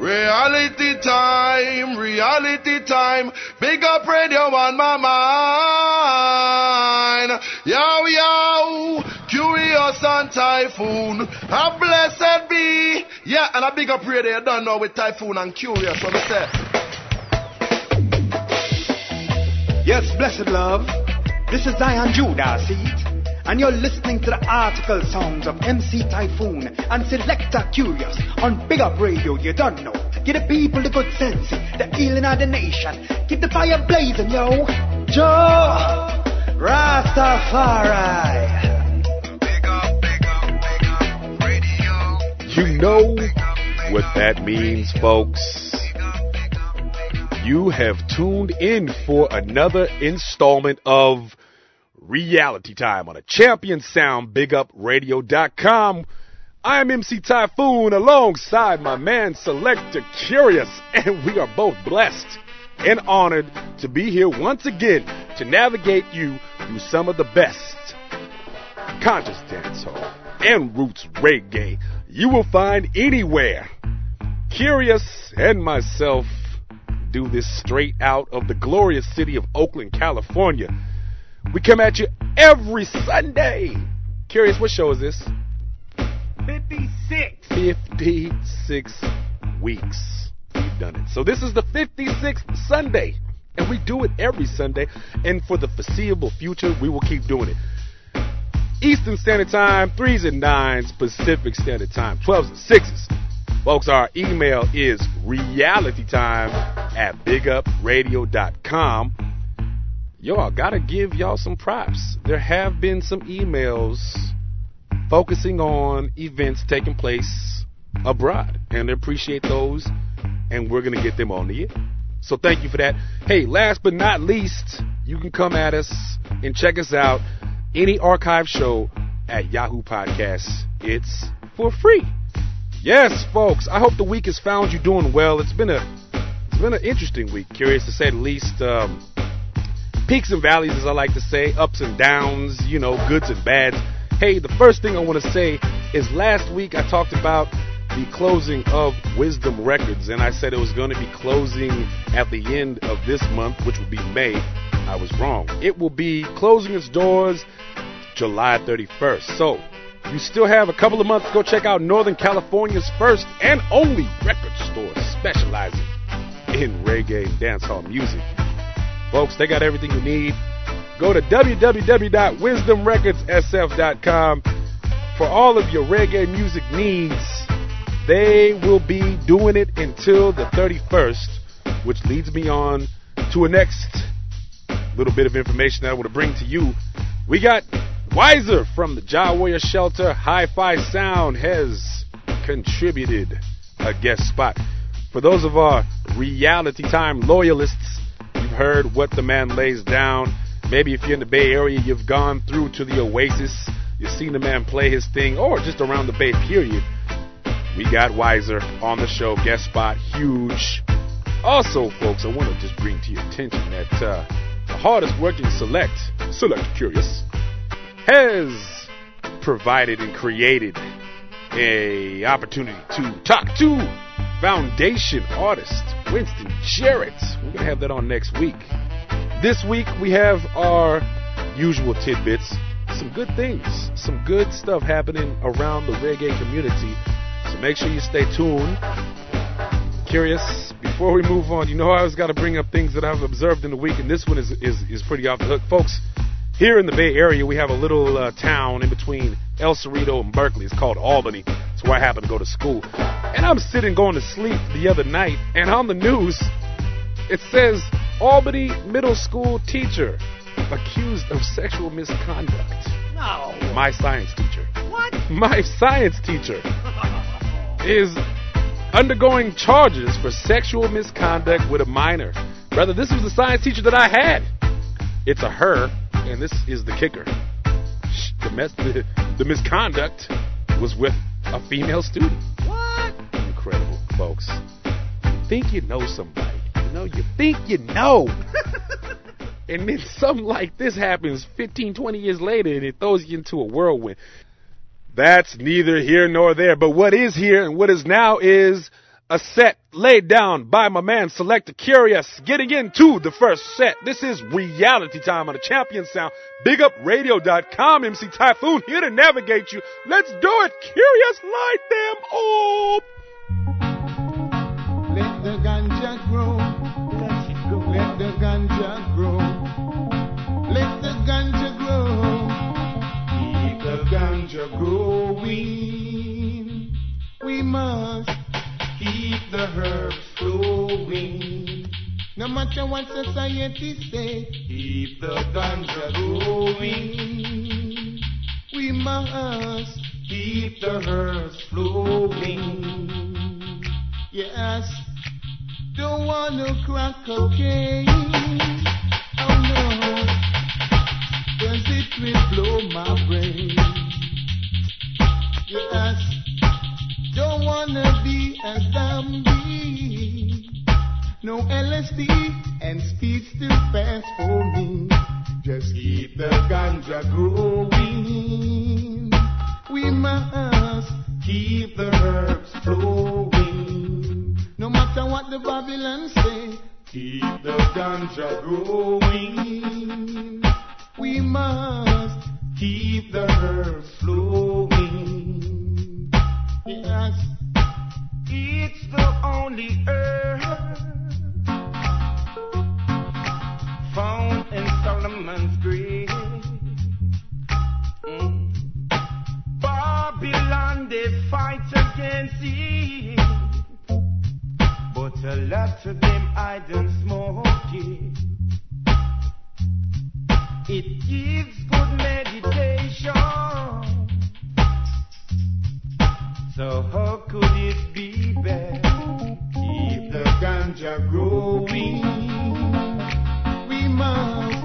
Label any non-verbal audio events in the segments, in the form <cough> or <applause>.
Reality time, reality time. Big up radio on my mind. Yo, yo, Kurious and typhoon. A blessed be. Yeah, and a big up radio done know with typhoon and Kurious. What say? Yes, blessed love. This is Zion Judah, see? And you're listening to the article songs of MC Typhoon and Selector Kurious on Big Up Radio, you don't know. Give the people the good sense, the healing of the nation. Keep the fire blazing, yo. Jah Rastafari. Big up, big up, big up radio. You know what that means, folks. You have tuned in for another installment of Reality Time on a Champion Sound, BigUpRadio.com. I'm MC Typhoon alongside my man Selector Kurious, and we are both blessed and honored to be here once again to navigate you through some of the best conscious dancehall and roots reggae you will find anywhere. Kurious and myself do this straight out of the glorious city of Oakland, California. We come at you every Sunday. Kurious, what show is this? 56. 56 weeks we've done it. So this is the 56th Sunday, and we do it every Sunday. And for the foreseeable future, we will keep doing it. Eastern Standard Time, 3s and 9s, Pacific Standard Time, 12s and 6s. Folks, our email is realitytime at bigupradio.com. Y'all gotta give y'all some props. There have been some emails focusing on events taking place abroad, and I appreciate those, and we're gonna get them on the air. So thank you for that. Hey, last but not least, you can come at us and check us out any archive show at Yahoo Podcasts. It's for free. Yes, folks. I hope the week has found you doing well. It's been a it's been an interesting week, curious to say the least. Um, peaks and valleys, as I like to say, ups and downs, you know, goods and bads. Hey, the first thing I want to say is last week I talked about the closing of Wisdom Records, and I said it was going to be closing at the end of this month, which would be May. I was wrong. It will be closing its doors July 31st. So, you still have a couple of months to go check out Northern California's first and only record store specializing in reggae and dancehall music. Folks, they got everything you need. Go to www.wisdomrecordssf.com for all of your reggae music needs. They will be doing it until the 31st, which leads me on to a next little bit of information that I want to bring to you. We got Wiser from the Jah Warrior Shelter Hi Fi Sound has contributed a guest spot. For those of our reality time loyalists, you've heard what the man lays down. Maybe if you're in the Bay Area, you've gone through to the Oasis, you've seen the man play his thing, or just around the Bay period. We got Wiser on the show, guest spot, huge. Also, folks, I want to just bring to your attention that uh, the hardest working select, Select Kurious, has provided and created a opportunity to talk to foundation artist Winston Jarrett. We're gonna have that on next week. This week we have our usual tidbits, some good things, some good stuff happening around the reggae community. So make sure you stay tuned. Kurious, before we move on, you know I always got to bring up things that I've observed in the week, and this one is is, is pretty off the hook, folks. Here in the Bay Area, we have a little uh, town in between El Cerrito and Berkeley. It's called Albany. Where I happen to go to school. And I'm sitting going to sleep the other night, and on the news, it says Albany middle school teacher accused of sexual misconduct. No. My science teacher. What? My science teacher is undergoing charges for sexual misconduct with a minor. Brother, this was the science teacher that I had. It's a her. and this is the kicker. The, mes- the, <laughs> the misconduct was with a female student. What? Incredible, folks. Think you know somebody. You know, you think you know. <laughs> and then something like this happens 15, 20 years later, and it throws you into a whirlwind. That's neither here nor there. But what is here and what is now is a set laid down by my man Selector Kurious. Getting into the first set. This is reality time on the champion sound. BigUpRadio.com. MC Typhoon here to navigate you. Let's do it. Kurious, light them up. Let the ganja grow. Let the ganja grow. Let the ganja grow. Keep the ganja growing. We must keep the herbs flowing. No matter what society say, keep the ganja growing. We must keep the herbs flowing. Yes, don't want no crack cocaine. Oh no, cause it will blow my brain. Yes. Don't wanna be a zombie. No LSD and speed's too fast for me. Just keep the ganja growing. We must keep the herbs flowing. No matter what the Babylon say, keep the ganja growing. We must keep the herbs flowing. Yes, it's the only herb found in Solomon's grave. Mm. Babylon, they fight against it, but a lot of them I don't smoke it. It gives good meditation. So how could it be bad? Keep the ganja growing. We must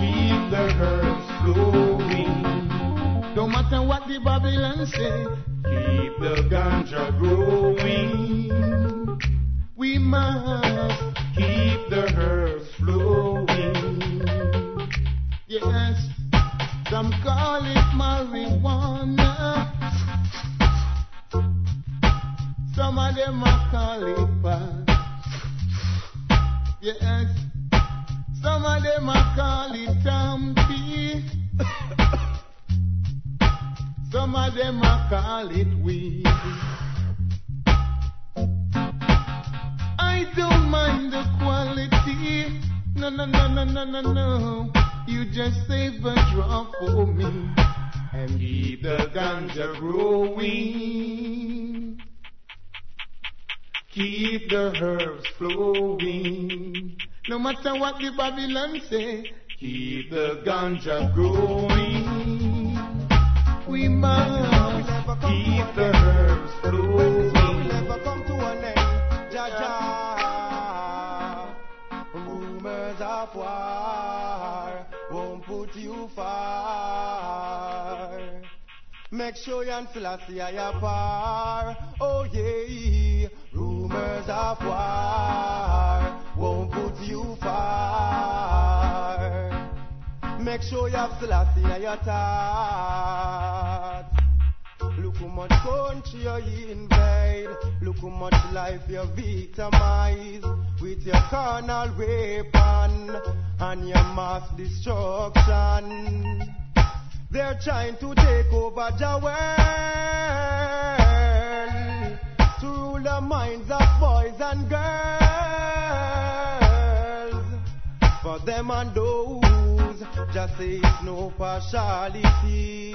keep the herbs flowing. No matter what the Babylon say, keep the ganja growing. We must keep the herbs flowing. Yes, some call it marijuana. Some of them are call it bad. Yes. Some of them are call it dumpy. Some of them are call it weed. I don't mind the quality. No, no, no, no, no, no, no. You just save a drop for me and keep the ganja growing. Keep the herbs flowing. No matter what the Babylon say, keep the ganja growing. We must keep the herbs flowing. We'll never come to an end. Rumors of war won't put you far. Make sure you and Selassie are your par. Oh yeah. Rumors of war won't put you far. Make sure you have Selassie in your thoughts. Look how much country you invade. Look how much life you victimize with your carnal weapon and your mass destruction. They're trying to take over the world to rule the minds of boys and girls. For them and those, just say it's no partiality.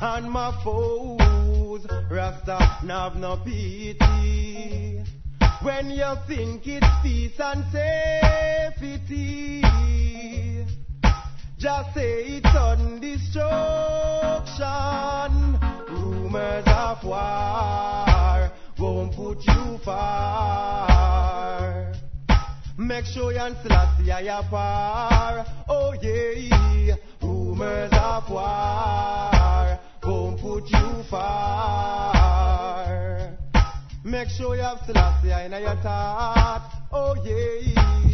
And my foes, Rasta have no pity. When you think it's peace and safety, just say it's on destruction. Rumors of war won't put you far. Make sure you and Selassie your par. Oh yeah, rumors of war won't put you far. Make sure you have Selassie in your thoughts. Oh yeah.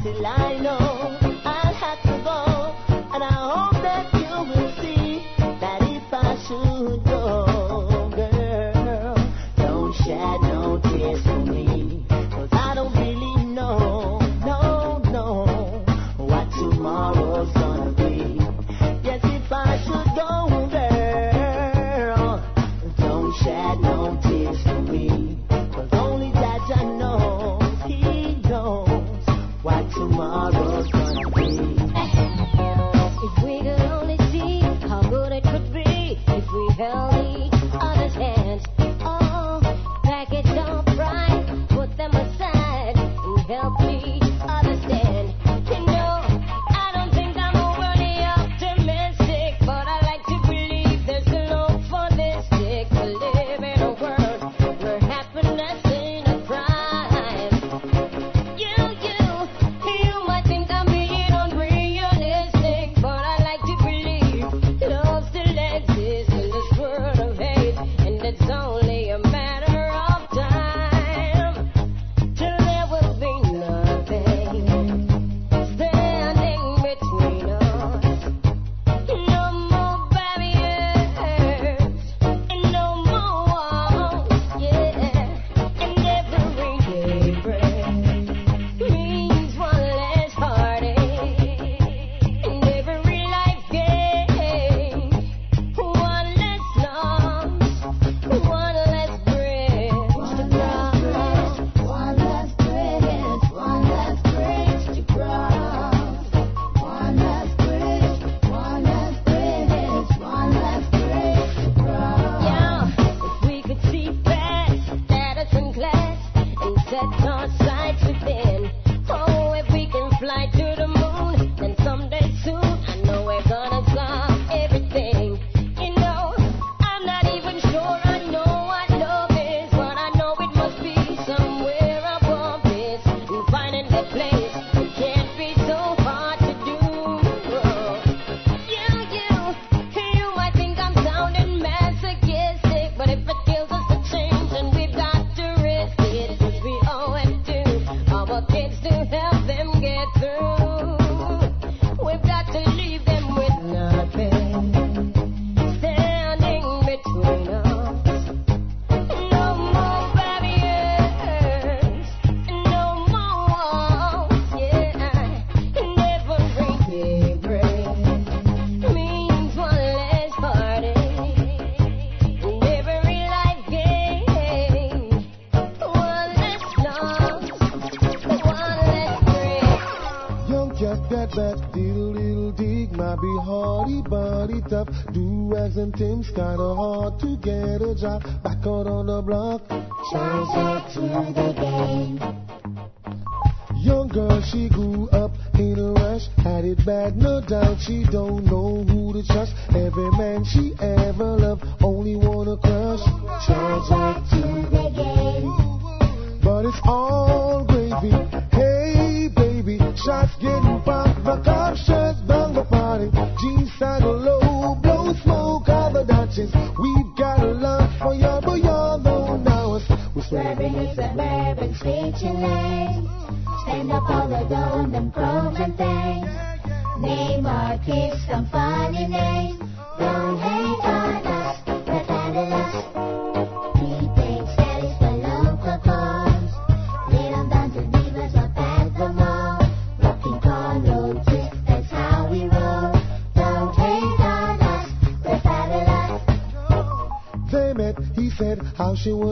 Still I know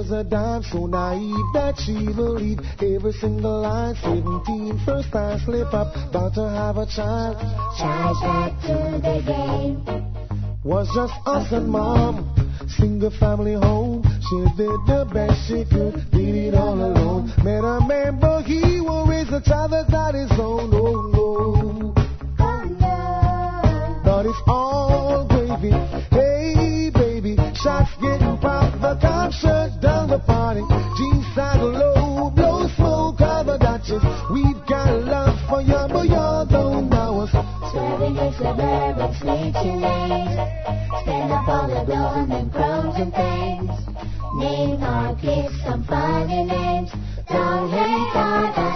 so naive that she believed every single line. 17, first time slip up, about to have a child. Charge back to the game. Was just us and mom, single family home. She did the best she could, did it all alone. Met a man, but he will raise a child that's not his own. Oh no. Oh no. But it's all gravy. Hey shots getting popped, the cop shut down the party. Jeans side low, blow smoke out the Dutchess. We've got love for you, but you don't know us. Swerving the suburban snitching lanes. Stand up on the door and pros and things. Name our kids some funny names. Don't hate on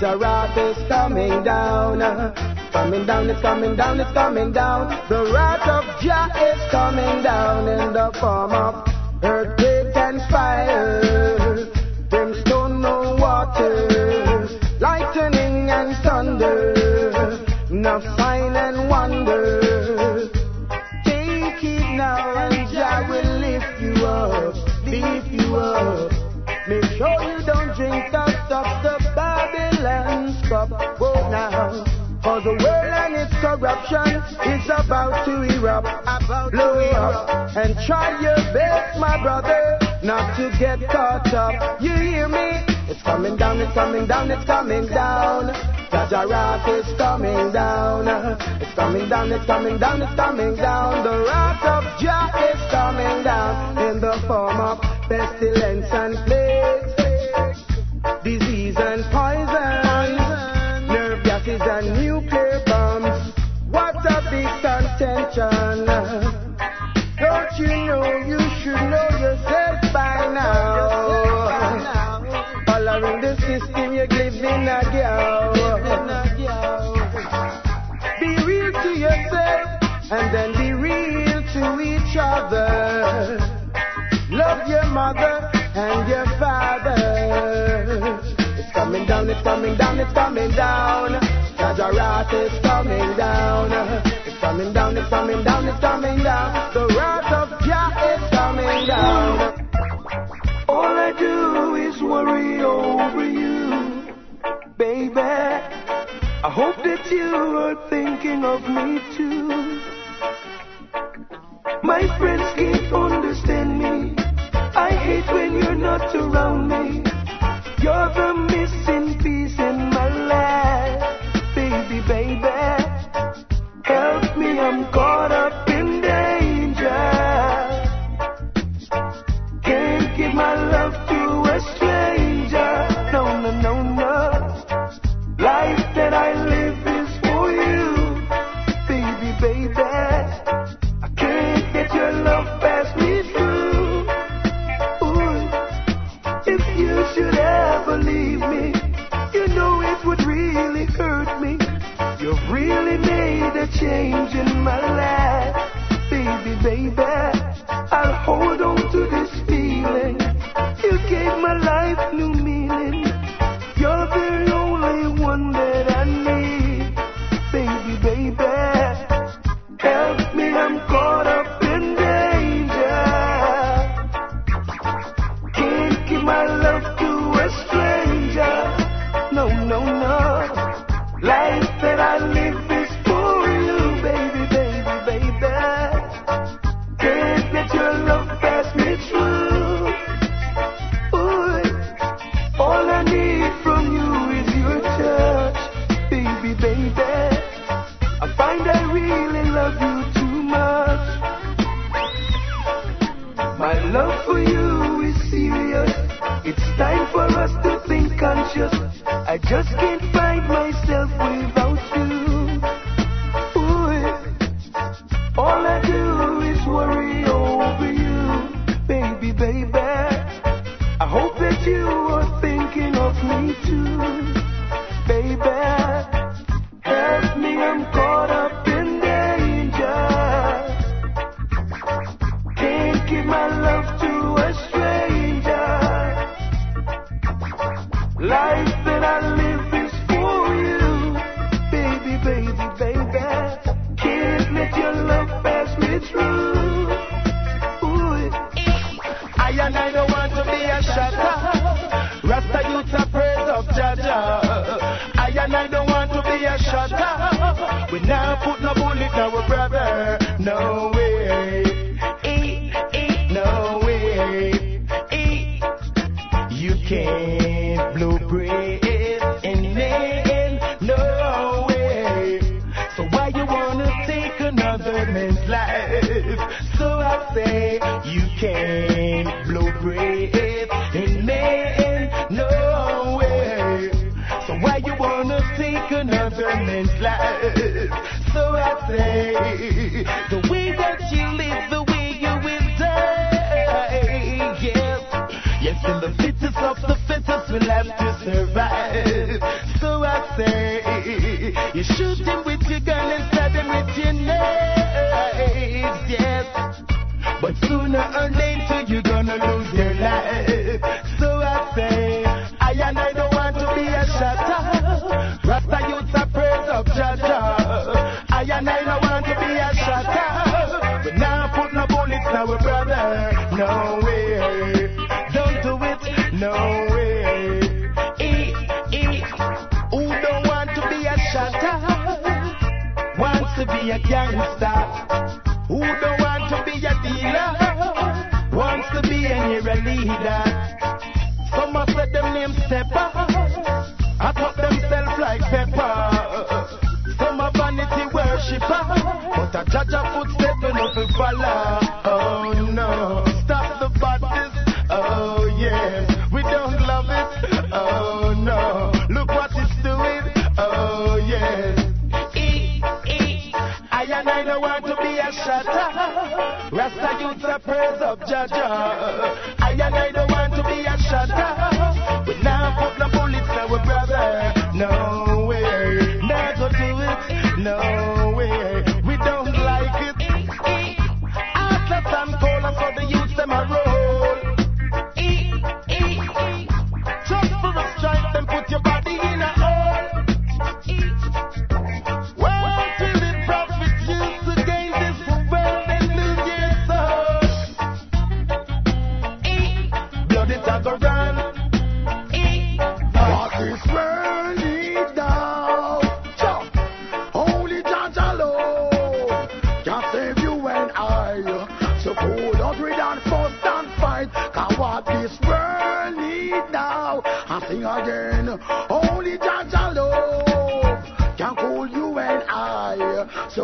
The wrath is coming down. Coming down, it's coming down, it's coming down. The wrath of Jah is coming down in the form. coming down, it's coming down. Jah Jah Rock is coming down. It's coming down, it's coming down, it's coming down. Change in my life, baby, baby.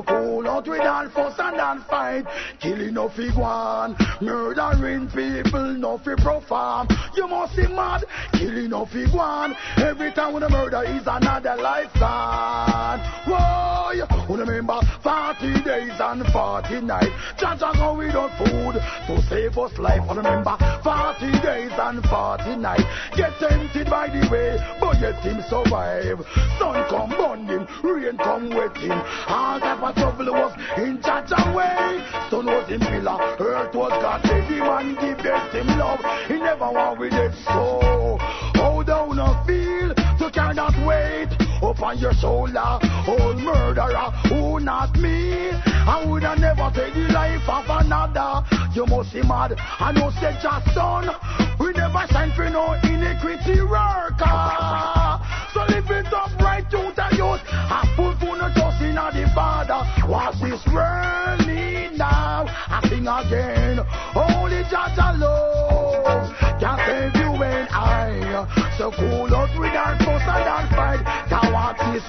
Cool out with and fuss and and fight. Killing fig one, murdering people, no fi perform. You must be mad, killing fig one. Every time when a murder is another lifetime. Whoa, you remember 40 days and 40 nights. Jah Jah go without food to save us life. Remember 40 days and 40 nights. Get tempted by the way, but yet him survive. Sun come burn him, rain come wet him. All type of trouble was in Jah Jah way. Stone was in pillar, earth was God. Baby man give him love. He never want with it so. How down I feel to carry that weight up on your shoulder. Old murderer, who not me? I would have never take the life of another. You must be mad. I know said just son. We never sign for no iniquity worker. So live it up right to the youth. I put for no trust in the. What's this world need now? I sing again. Only just love can save you and I. So cool out with our fuss and our fight. Now what this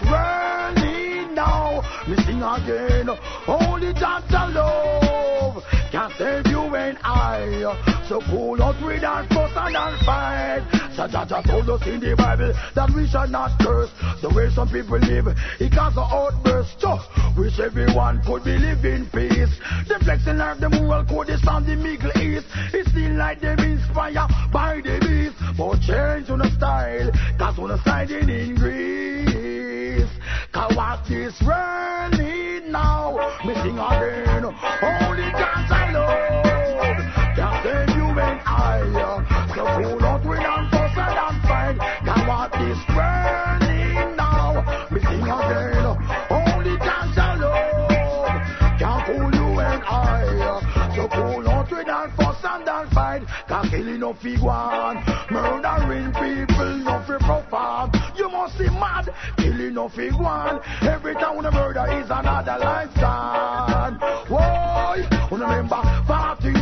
now? Me sing again. Only just love can save you and I. So cool out with our fuss and our fight. So Jah Jah told us in the Bible that we shall not curse the way some people live. It cause an outburst. So wish everyone could be living peace. The flexing of the moral code is from the Middle East. It's still like them inspired by the beast. But change on the style, cause on the sliding in Greece. Cause what this world need now, missing again. Only No fig one, murdering people no fi perform. You must be mad, killing no fig one. Every time when a murder is another lifetime. Whoa, remember 40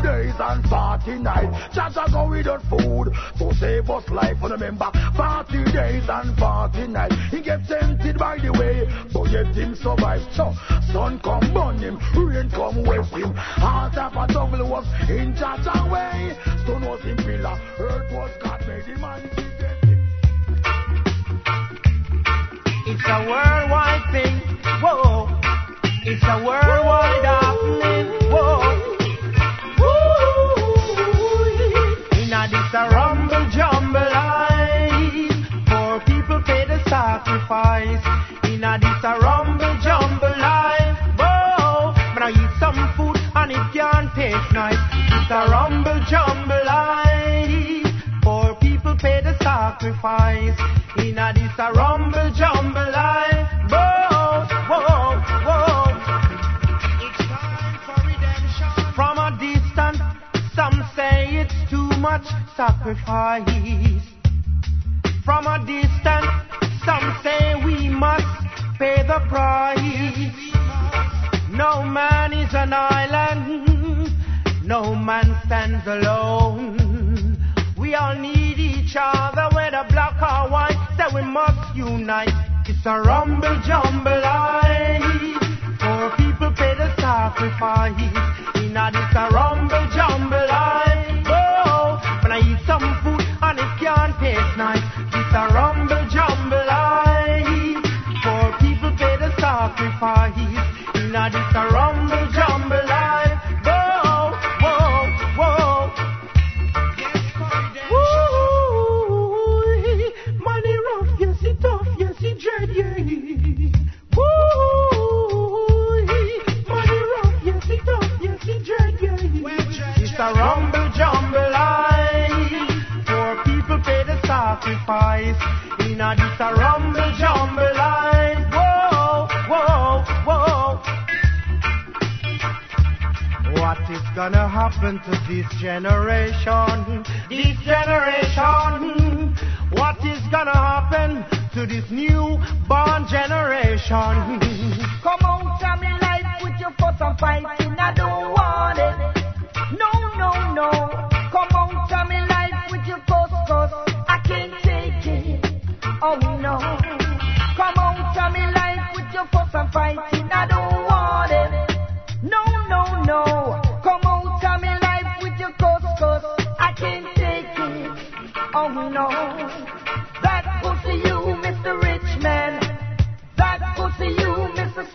days and 40 nights. Jah Jah go without food to save us life. Remember 40 days and 40 nights. He get tempted by the way, but yet him survive. So sun come burn him, rain come wet him. Type of trouble was in Jah Jah way. Stone was in pillar, earth was God made him and he. It's a worldwide thing. Whoa. It's a worldwide happening. Sacrifice. In a this a rumble jumble life. Whoa. But I eat some food and it can't taste nice. It's a rumble jumble life. Poor people pay the sacrifice. In a this a rumble jumble life. Whoa, whoa, whoa. It's time for redemption. From a distance, some say it's too much sacrifice. From a distance, some say we must pay the price. No man is an island, no man stands alone. We all need each other, whether black or white, that we must unite. It's a rumble jumble life. Poor people pay the sacrifice. In a this a rumble jumble life. Oh, when I eat some food and it can't taste nice. Sacrifice. In a this a rumble jumble life. Whoa, whoa, whoa. Woo, money rough, yes it tough, yes it dread, yeah. Woo, money rough, yes it tough, yes it dread, yeah. It's a rumble jumble life. Poor people pay the sacrifice. In a this a rumble jumble gonna happen to this generation? This generation. What is gonna happen to this new born generation? Come out of my life with your fuss and fighting. I don't want it. No, no, no. Come out of my life with your fuss, fuss. I can't take it. Oh no.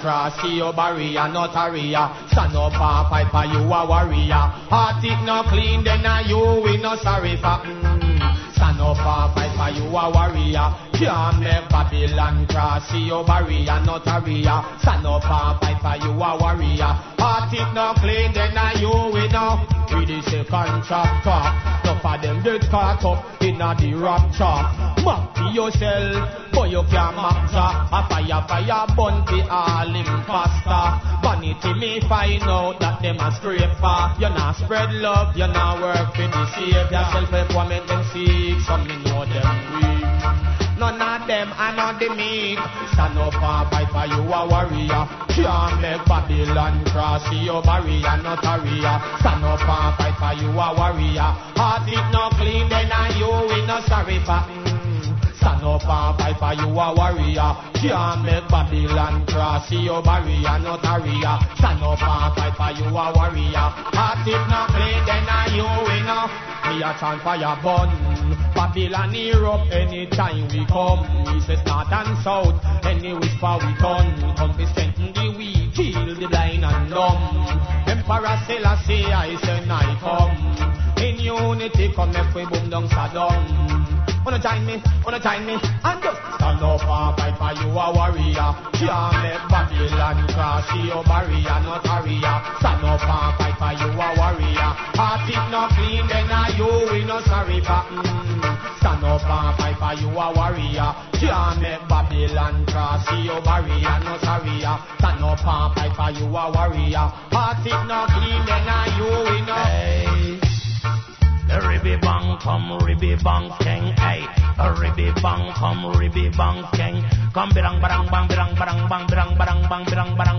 cross see your barrier, not a ria. Stand up and fight for you a warrior. Heart it no clean, then a you we no sorry for. Mm. Stand up and fight for you a warrior. Can't make Babylon cross see your barrier, not a ria. Stand up and fight for you a warrior. Heart it no clean, then a you we no. Read the second chapter. Enough of them get caught up in a the rapture. To yourself, you can't that. A fire, fire, burn the all imposter. Vanity me find out that them a scraper. You not spread love, you not work for the savior. Self-employment them seek, some me know them weak. None of them are not the meek. Stand up and fight for you a warrior. Can't make Babylon cross your barrier, not a ria. Stand up and fight for you a warrior. Heart it no clean, then are you we no sorry for. Stand up and fight for you a warrior. Can't make Babylon cross your barrier, not a ria. Stand up and fight for you a warrior. Heart it no clean, then are you we. Me a chant fire burn. Babylon Europe anytime we come. We say north and south, any whisper we turn. Come to strengthen the weak, heal the blind and dumb. Emperor Selassie, I say I come. In unity, come make we boom down Saddam. Wanna join me, wanna join me, and just stand up and fight for you a warrior. Can't make Babylon cross your barrier, not a ria. Stand up and fight for you a warrior. Heart it not clean, then are you we no sorry for. Mm. Stand up and fight for you a warrior. Can't make Babylon cross your barrier, no sorry. Stand up and fight for you a warrior. Heart it not clean, then are you we no. Hey. Ribby bang come ribby bang king, hey. Ribby bang come ribby bang king. Come birang barang bang birang barang bang birang barang bang birang barang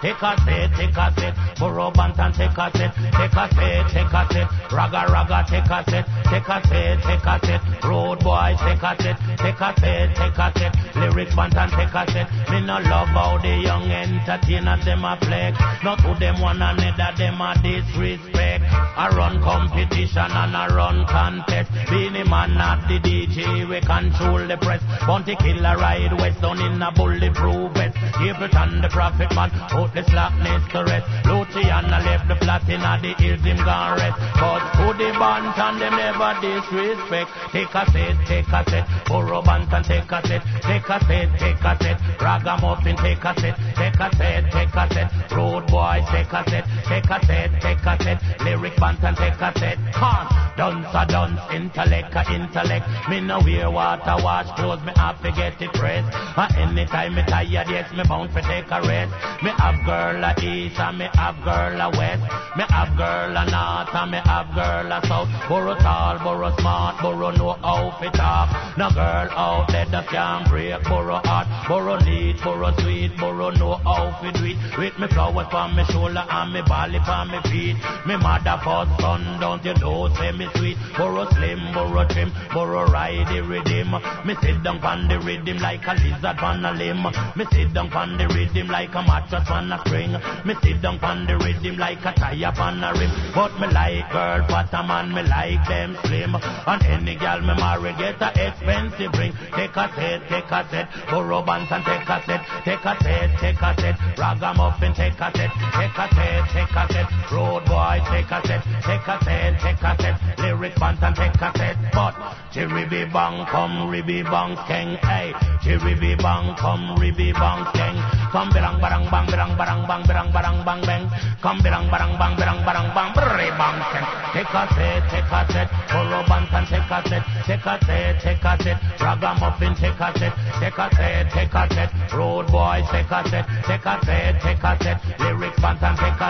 Take a set, take a set. Burro Banton take a set, take a set, take a set. Raga raga take a set, take a set, take a set. Road boy take a set, take a set, take a set. Lyric bantan take a set. Me no love how the young entertainers them a flex. Not to them one another them a disrespect. I run competition and I run contest. Beenie Man not the DJ, we control the press. Bounty killer ride west down in a bulletproof vest. Capleton the prophet man, out the slackness to rest. Luciano left the flat in the hills him gone rest. But to the band and them never disrespect. Take a set, take a set. Burro Banton take a set, take a set, take a set. Ragamuffin take a set, take a set, take a set. Road boy take a set, take a set, take a set. Lyric Bantan take a set. Can't Dunce a dunce, intellect a intellect. Me no wear water wash clothes, me have to get it pressed. And anytime me tired, yes, me bound for take a rest. Me have girl a east and me have girl a west. Me have girl a north and me have girl a south. Burro tall, Burro smart, Burro know how to talk. No girl out there that can break Burro heart. Burro neat, Burro sweet, Burro know how to do it. With me flowers on me shoulder and me bally on me feet. Me mother for son, don't you know, say me sweet. Burro slim, Burro trim, Burro ride the rhythm. Me sit down on the rhythm like a lizard on a limb. Me sit down on the rhythm like a mattress on a string. Me sit down on the rhythm like a tire on a rim. But me like girl bottom and me like them slim. And any girl me marry get a expensive ring. Take a set, take a set. Burro Banton take a set. Take a set, take a set. Ragamuffin take a set. Take a set, take a set. Road boy take a set. Take a set, take a set. Lyric bands and take a set. But Chiribby bang come ribby bang skeng. Hey, Chiribby bang come ribby bang skeng. Come berang barang bang berang barang bang berang barang bang bang. Come berang barang bang berang barang bang berre bang skeng. Take a set, take a. Burro Banton take a set. Take a set, take a set. Ragamuffin take a set. Road boys take a set. Take a set, take a set. Lyrics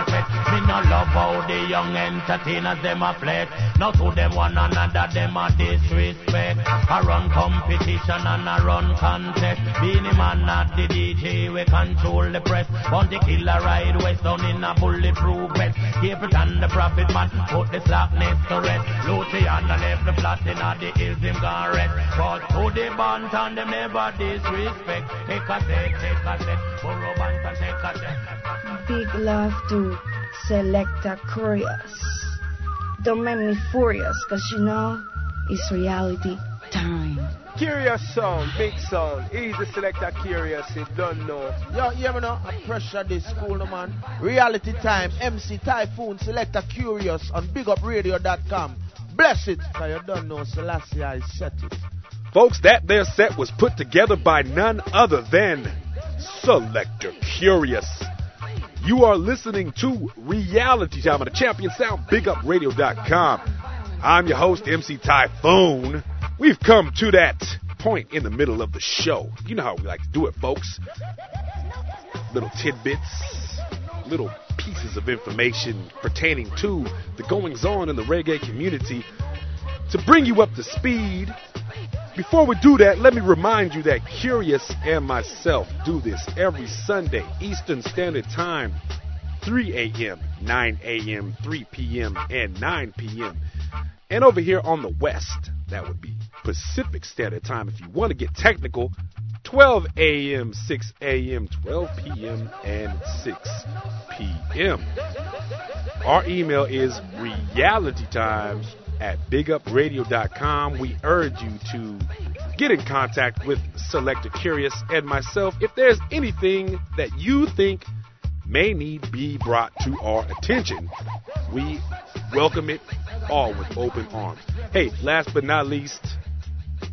set. Me no love how the young entertainers them a flex. Now to them one another them a disrespect. I run competition and I run contest. Beenie Man not the DJ we control the press. Want the killer ride west down in a bulletproof vest. Keep it on the profit man. Put the slackness to rest. Luciano left the flat in the hills him gone red. But to the band and them never disrespect. Take a set, take a set. Burro Banton take a set. Big love to Selecta Kurious. Don't make me furious, cause you know, it's reality time. Kurious sound, big sound. Easy selector Kurious, you don't know. Yo, you ever know? I pressure this school, no man. Reality time, MC Typhoon, Selector Kurious on BigUpRadio.com. Bless it, cause you don't know Selassie I set it. Folks, that there set was put together by none other than Selector Kurious. You are listening to Reality Time on the Champion Sound, BigUpRadio.com. I'm your host, MC Typhoon. We've come to that point in the middle of the show. You know how we like to do it, folks. Little tidbits, little pieces of information pertaining to the goings on in the reggae community to bring you up to speed. Before we do that, let me remind you that Kurious and myself do this every Sunday, Eastern Standard Time, 3 a.m., 9 a.m., 3 p.m., and 9 p.m. And over here on the West, that would be Pacific Standard Time. If you want to get technical, 12 a.m., 6 a.m., 12 p.m., and 6 p.m. Our email is realitytime at bigupradio.com. We urge you to get in contact with Selector Kurious and myself if there's anything that you think may need be brought to our attention. We welcome it all with open arms. Hey, last but not least,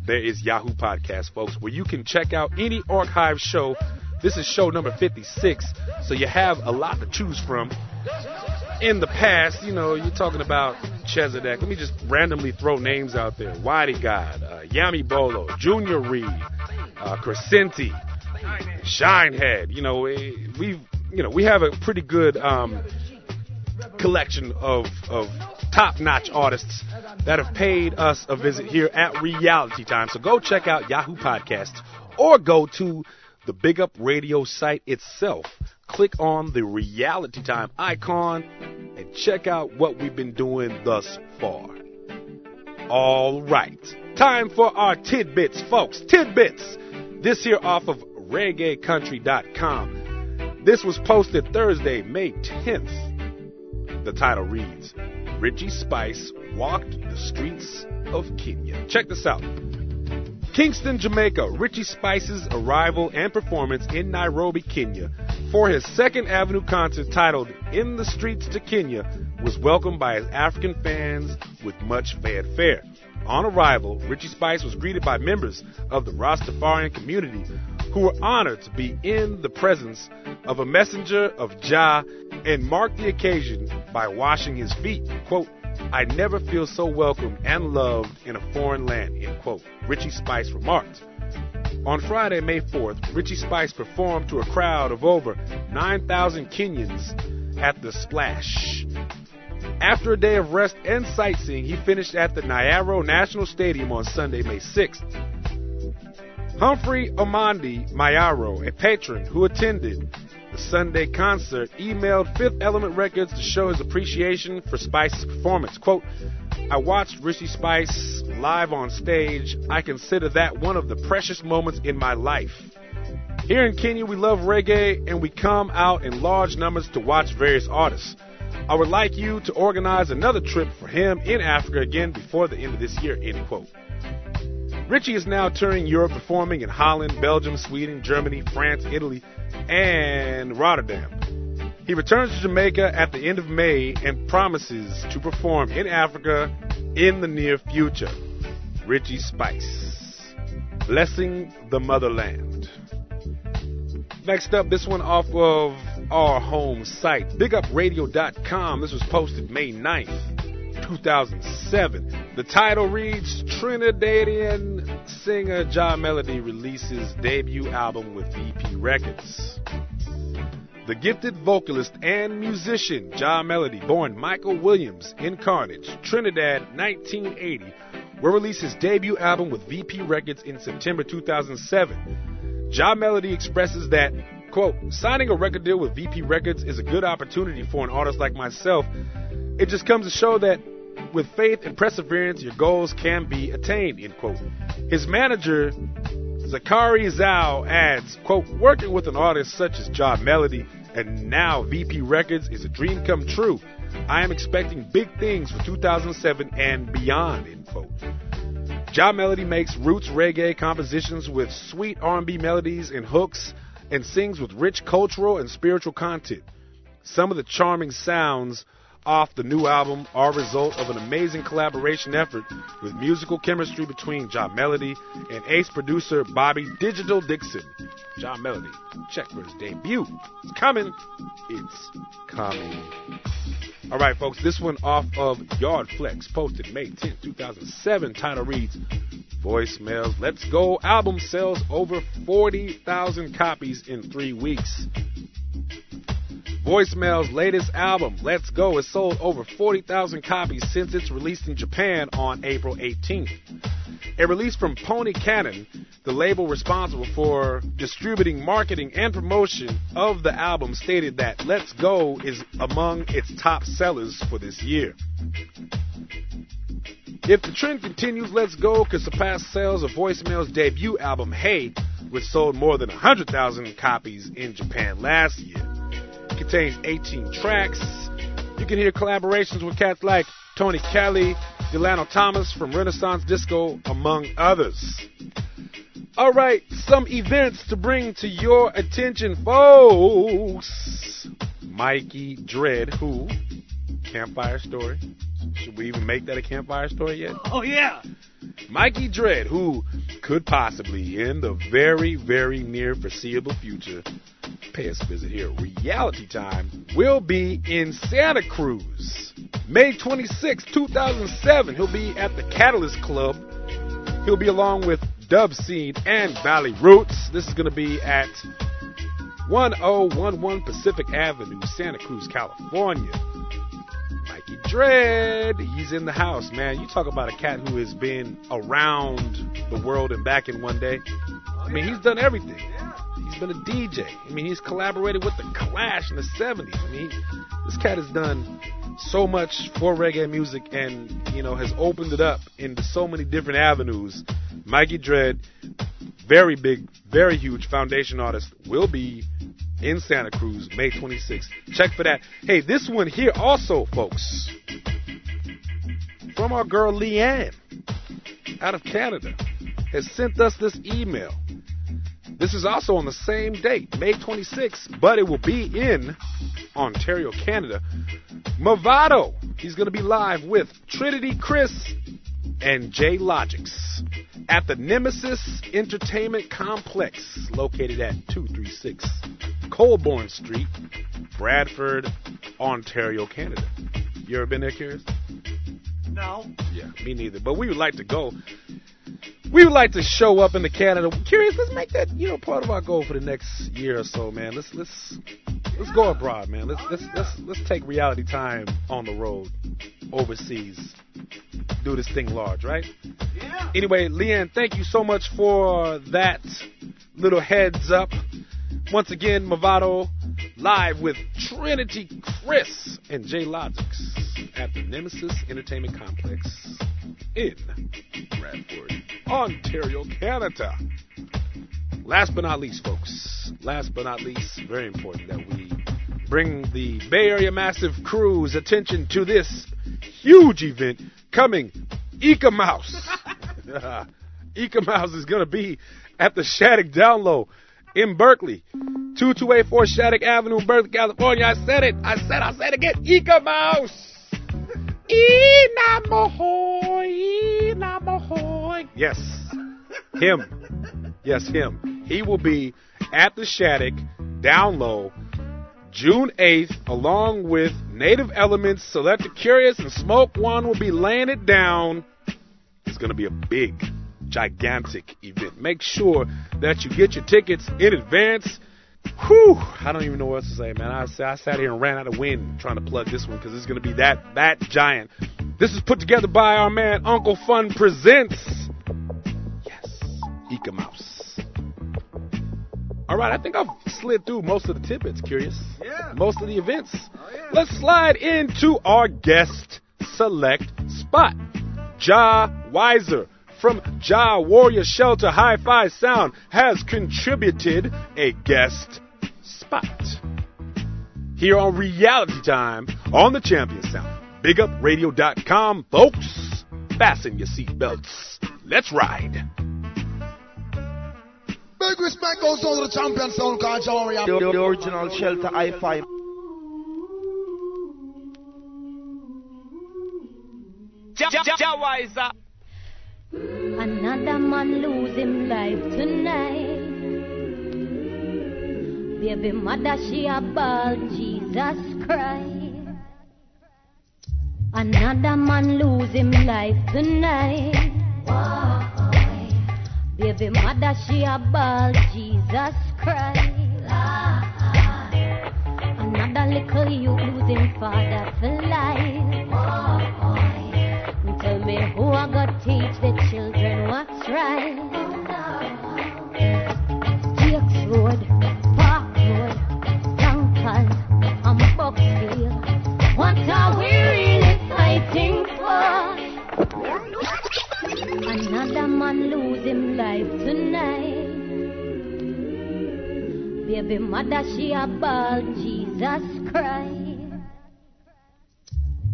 there is Yahoo Podcast, folks, where you can check out any archive show. This is show number 56, so you have a lot to choose from. In the past, you know, you're talking about Chezidek. Let me just randomly throw names out there. Whitey God, uh, Yami Bolo, Junior Reid, uh, Crescenti, Shinehead. You know, we- we've, you know, we have a pretty good um, collection of, of top-notch artists that have paid us a visit here at Reality Time. So go check out Yahoo Podcasts or go to the Big Up Radio site itself. Click on the Reality Time icon and check out what we've been doing thus far. All right. Time for our tidbits, folks. Tidbits. This here off of reggaecountry.com. This was posted Thursday, May 10th. The title reads Richie Spice walked the streets of Kenya. Check this out. Kingston, Jamaica, Richie Spice's arrival and performance in Nairobi, Kenya for his Second Avenue concert titled In the Streets to Kenya was welcomed by his African fans with much fanfare. On arrival, Richie Spice was greeted by members of the Rastafarian community who were honored to be in the presence of a messenger of Jah and marked the occasion by washing his feet. Quote, I never feel so welcome and loved in a foreign land, end quote. Richie Spice remarked. On Friday, May 4th, Richie Spice performed to a crowd of over 9,000 Kenyans at the Splash. After a day of rest and sightseeing, he finished at the Nyayo National Stadium on Sunday, May 6th. Humphrey Omandi Mayaro, a patron who attended the Sunday concert, emailed Fifth Element Records to show his appreciation for Spice's performance. Quote, I watched Richie Spice live on stage. I consider that one of the precious moments in my life. Here in Kenya, we love reggae and we come out in large numbers to watch various artists. I would like you to organize another trip for him in Africa again before the end of this year, end quote. Richie is now touring Europe, performing in Holland, Belgium, Sweden, Germany, France, Italy, and Rotterdam. He returns to Jamaica at the end of May and promises to perform in Africa in the near future. Richie Spice. Blessing the Motherland. Next up, this one off of our home site, bigupradio.com. This was posted May 9th, 2007. The title reads Trinidadian singer John Melody releases debut album with VP Records. The gifted vocalist and musician John Melody, born Michael Williams in Carthage, Trinidad, 1980, will release his debut album with VP Records in September 2007. John Melody expresses that, quote, signing a record deal with VP Records is a good opportunity for an artist like myself. It just comes to show that with faith and perseverance, your goals can be attained, end quote. His manager, Zakari Zhao, adds, quote, working with an artist such as John Melody and now VP Records is a dream come true. I am expecting big things for 2007 and beyond, end quote. John Melody makes roots reggae compositions with sweet R&B melodies and hooks and sings with rich cultural and spiritual content. Some of the charming sounds off the new album are a result of an amazing collaboration effort with musical chemistry between John Melody and ace producer Bobby Digital Dixon. John Melody, check for his debut. It's coming. It's coming. All right, folks, this one off of Yard Flex, posted May 10, 2007. Title reads Voicemails Let's Go album sells over 40,000 copies in three weeks. Voicemail's latest album, Let's Go, has sold over 40,000 copies since its release in Japan on April 18th. A release from Pony Canyon, the label responsible for distributing, marketing, and promotion of the album, stated that Let's Go is among its top sellers for this year. If the trend continues, Let's Go could surpass sales of Voicemail's debut album, Hey, which sold more than 100,000 copies in Japan last year. It contains 18 tracks. You can hear collaborations with cats like Tony Kelly, Delano Thomas from Renaissance Disco, among others. All right, some events to bring to your attention, folks. Mikey Dread, who? Campfire story. Should we even make that a campfire story yet? Oh, yeah. Mikey Dread, who could possibly, in the very, very near foreseeable future, pay us a visit here, Reality Time, will be in Santa Cruz. May 26, 2007, he'll be at the Catalyst Club. He'll be along with Dub Scene and Valley Roots. This is going to be at 1011 Pacific Avenue, Santa Cruz, California. Dread, he's in the house, man. You talk about a cat who has been around the world and back in one day. I mean, he's done everything. He's been a DJ. I mean, he's collaborated with the Clash in the 70s. I mean, this cat has done so much for reggae music and, you know, has opened it up into so many different avenues. Mikey Dread, very big, very huge foundation artist, will be in Santa Cruz May 26th. Check for that. Hey, this one here also, folks, from our girl Leanne out of Canada, has sent us this email. This is also on the same date, May 26th, but it will be in Ontario, Canada. Mavado, he's going to be live with Trinity Chris and J Logics at the Nemesis Entertainment Complex, located at 236 Colborne Street, Bradford, Ontario, Canada. You ever been there, Kurious? No. Yeah, me neither. But we would like to go. We would like to show up in the Canada. Kurious, let's make that you know part of our goal for the next year or so, man. Let's let's let's go abroad, man. Let's let's let's let's take reality time on the road, overseas. Do this thing large, right? Yeah. Anyway, Leanne, thank you so much for that little heads up. Once again, Mavado live with Trinity Chris and Jay Logics at the Nemesis Entertainment Complex in Bradford, Ontario, Canada. Last but not least, folks, last but not least, very important that we bring the Bay Area Massive Crew's attention to this huge event coming, Eek-A-Mouse. <laughs> Eek-A-Mouse is going to be at the Shattuck Down Low in Berkeley. 2284 Shattuck Avenue, Berkeley, California. I said it. I said, I said it again. Eek-A-Mouse. Inamohoy, Inamohoy. Yes, him. Yes, him. He will be at the Shattuck down low June 8th, along with Native Elements, Selector Kurious, and Smoke One will be laying it down. It's going to be a big, gigantic event. Make sure that you get your tickets in advance. Whew, I don't even know what else to say, man. I, I sat here and ran out of wind trying to plug this one because it's going to be that that giant. This is put together by our man Uncle Fun Presents. Yes, Eek-A-Mouse. All right, I think I've slid through most of the tidbits. Kurious, Yeah. most of the events. Oh, yeah. Let's slide into our guest select spot. Ja Weiser from Ja Warrior Shelter Hi Fi Sound has contributed a guest spot. Here on Reality Time on the Champion Sound. BigUpRadio.com, folks. Fasten your seatbelts. Let's ride. Big respect goes on to the champion sound called Jawari. The, the original shelter Hi Fi. I-5. Jawaiza. Another man losing life tonight. Baby mother she a ball, Jesus Christ. Another man losing life tonight. Baby mother she a ball, Jesus Christ. Another little you losing father for life. Tell me who I got teach the children what's right. What are we really fighting for? Another man him life tonight. Baby mother she a ball, Jesus Christ.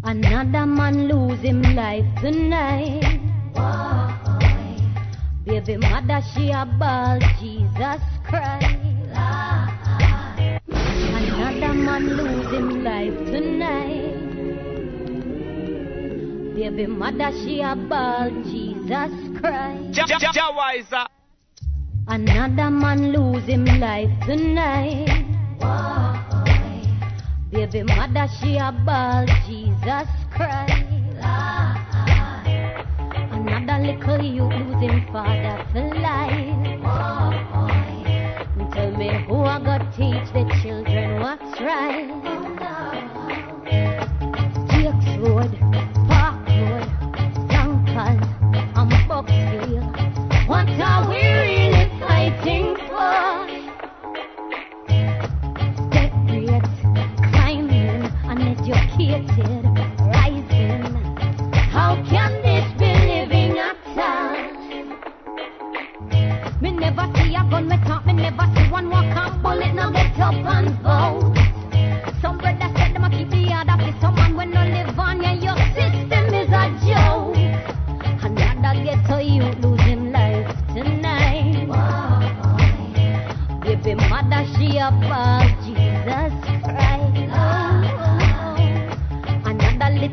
Another man lose him life tonight. Baby mother she a ball, Jesus Christ. Another man lose him life tonight. Baby mother she a ball, Jesus Christ. Another man lose him life tonight. Baby mother she a ball, Jesus Christ. You father for life. Tell me who I gotta teach the children what's right. Jakes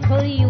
for you.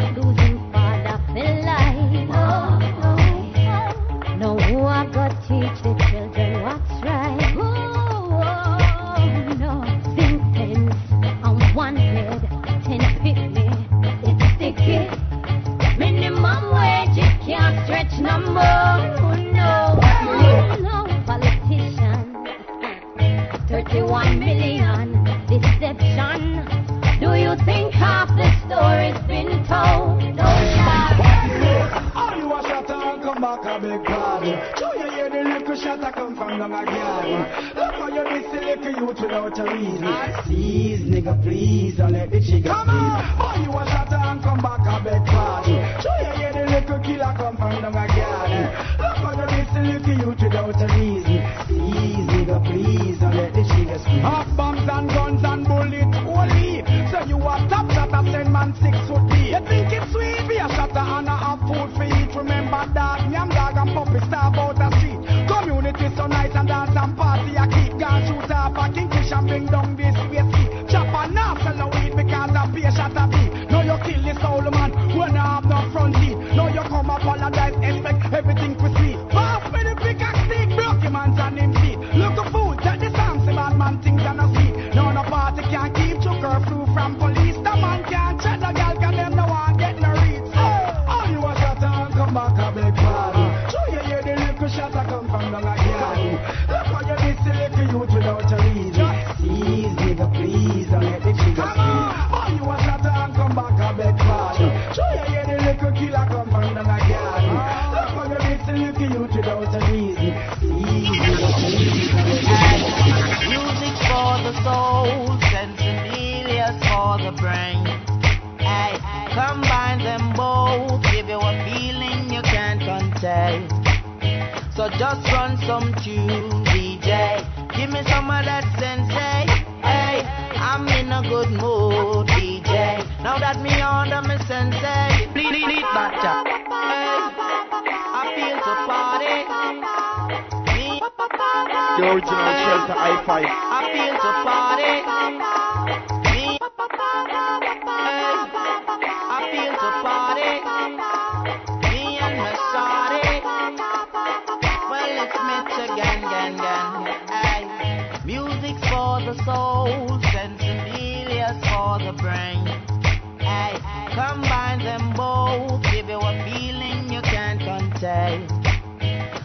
Combine them both, give you a feeling you can't contain.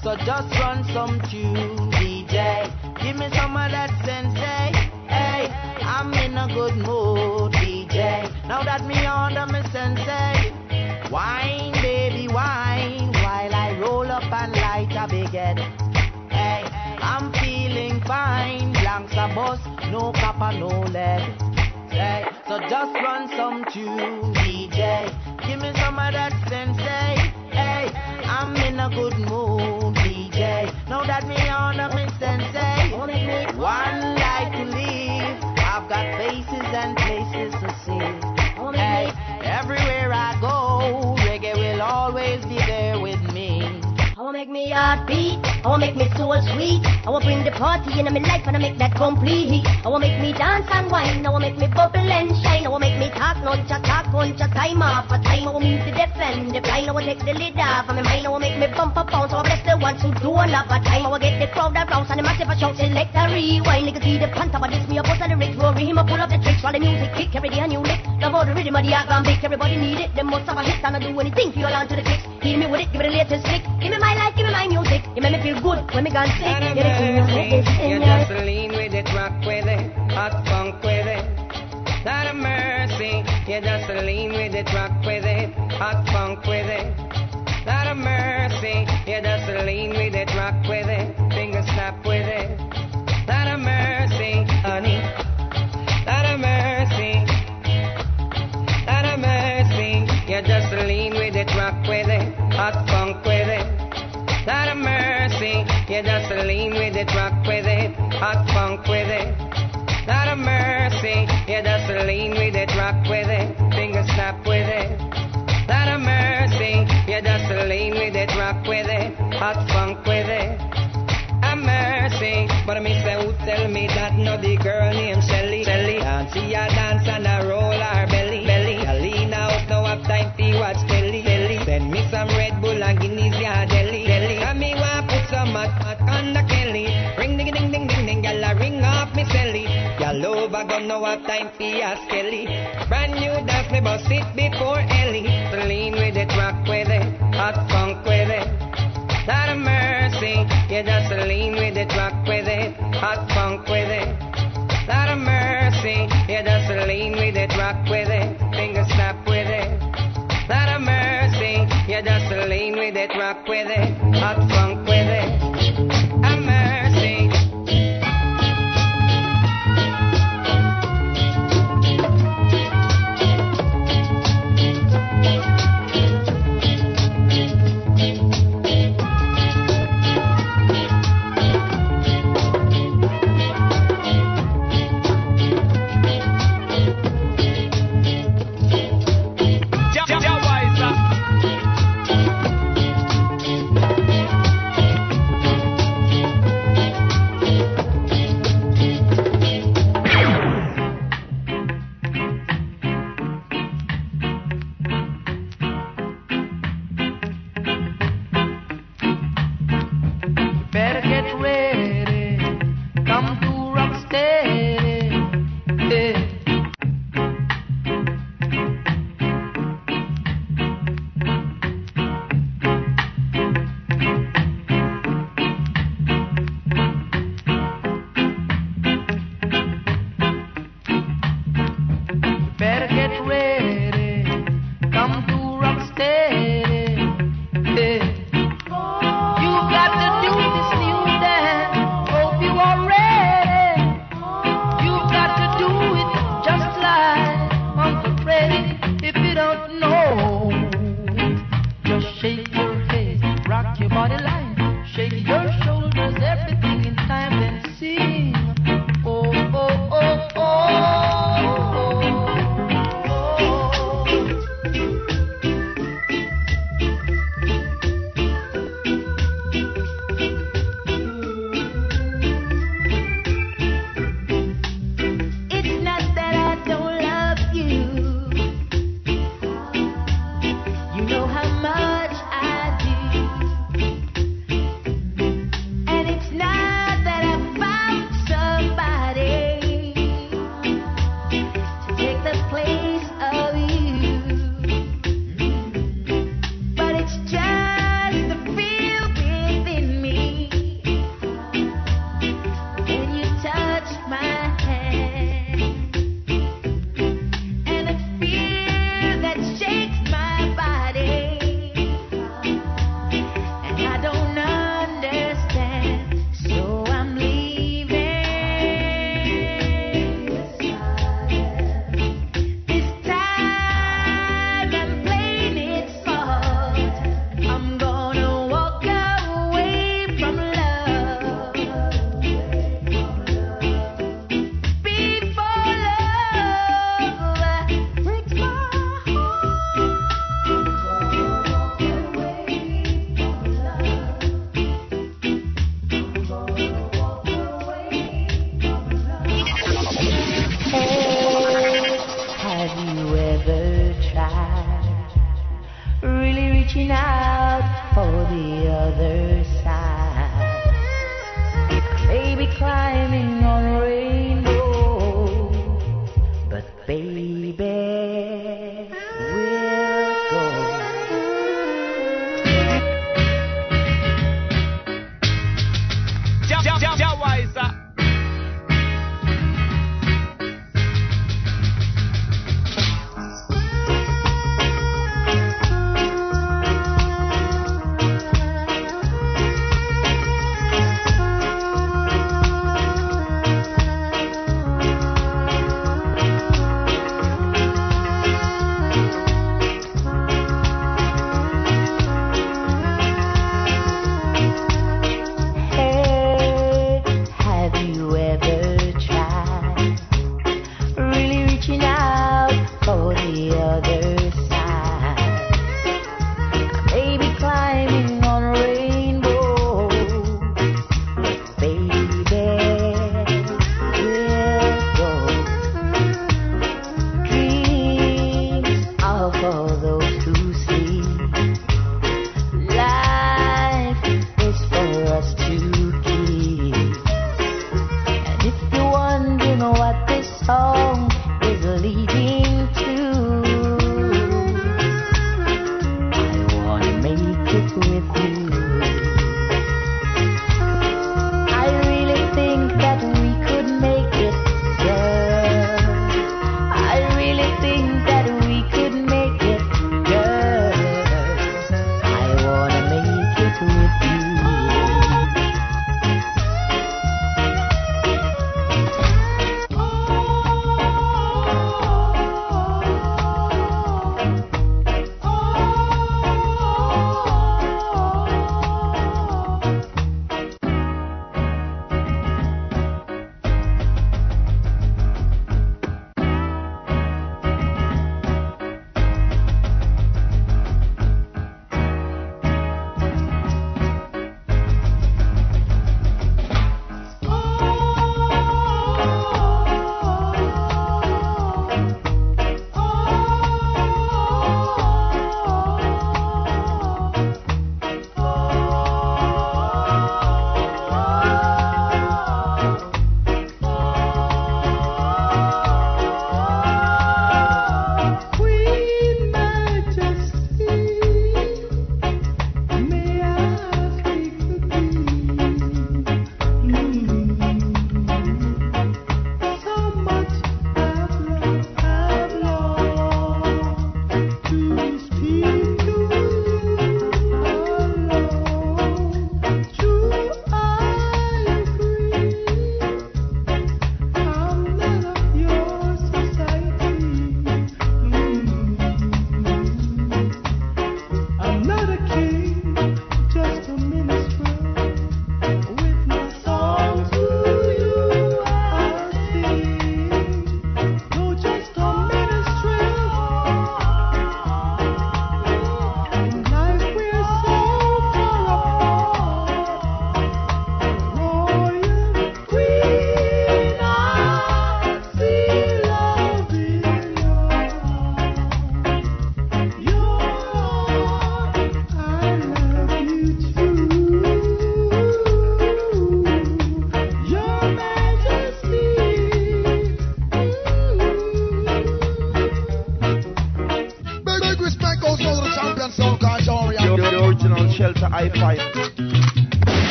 So just run some tune, DJ. Give me some of that sensi. Hey, I'm in a good mood, DJ. Now that me under me sensi. Wine, baby, wine. While I roll up and light a big head. Hey, I'm feeling fine. Blanks a bus, no copper, no lead. So just run some tune, DJ. Give me some of that sensi. Hey, I'm in a good mood, DJ. Now that me on under me sensi. One life to live. I've got faces and places to see. Hey, everywhere I go, reggae will always be there with me. I wanna make me heart beat. I wanna make me soul sweet. I wanna bring the party into my life and I make that complete. I wanna make me dance and wine. I wanna make me bubble and shine. I wanna make me talk, just talk, punch time off a time. I wanna move to defend the blind. I wanna take the lid off of my mind. I wanna make me bump a pound. So I bless the ones who do another time. I wanna get the crowd around and the massive a shout. Select a rewind. Niggas see the panther, but this me a bust of the lyrics. Rory him a pull up the tricks while the music kick. Every day a new lick. Love all the rhythm of the organ big. Everybody need it. Them must have a hit and I do anything for you along to the kicks. Heal me with it, give it the latest lick. Give me my life, give me my music. You make me feel good when me gone a Get it in your you just lean with it, rock with it, hot funk with it. Not a mercy, You're just lean with it, rock with it, hot funk with it. Not a mercy, you just lean with it, rock with it, finger snap with it. Not a mercy, honey. Not a mercy. Not a mercy, you just lean with it, rock with it, hot funk with it. Not a mercy, you just lean with it, rock with it, hot funk with it. Not a mercy, you just lean with it, rock with it, finger snap with it. Not a mercy, you just lean with it, rock with it, hot funk with it. A mercy, but me say who tell me that no the girl named Shelly. Shelly, dance see a dance and a the celly. Y'all over gonna no have time for your skelly. Brand new dance, me bust it before Ellie. So lean with it, rock with it, hot funk with it. Lot of mercy, you just lean with it, rock with it, hot funk with it. Lot of mercy, you just lean with it, rock with it, finger snap with it. Lot of mercy, you just lean with it, rock with it, hot funk with it.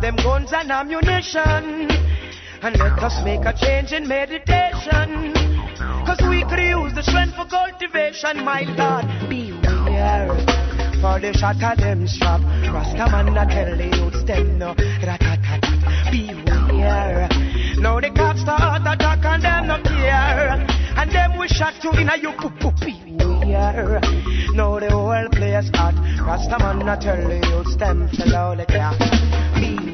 them guns and ammunition and let us make a change in meditation. Cause we could use the strength for cultivation, my God. Beware for the shot of them strap. Rasta man, I tell the youths them no. Rakata, Beware. Now the cops start attack and them no care. And them we shot you in a you poop Beware. Now the whole place hot. Rasta man, tell the youths them fell out of there. Beware.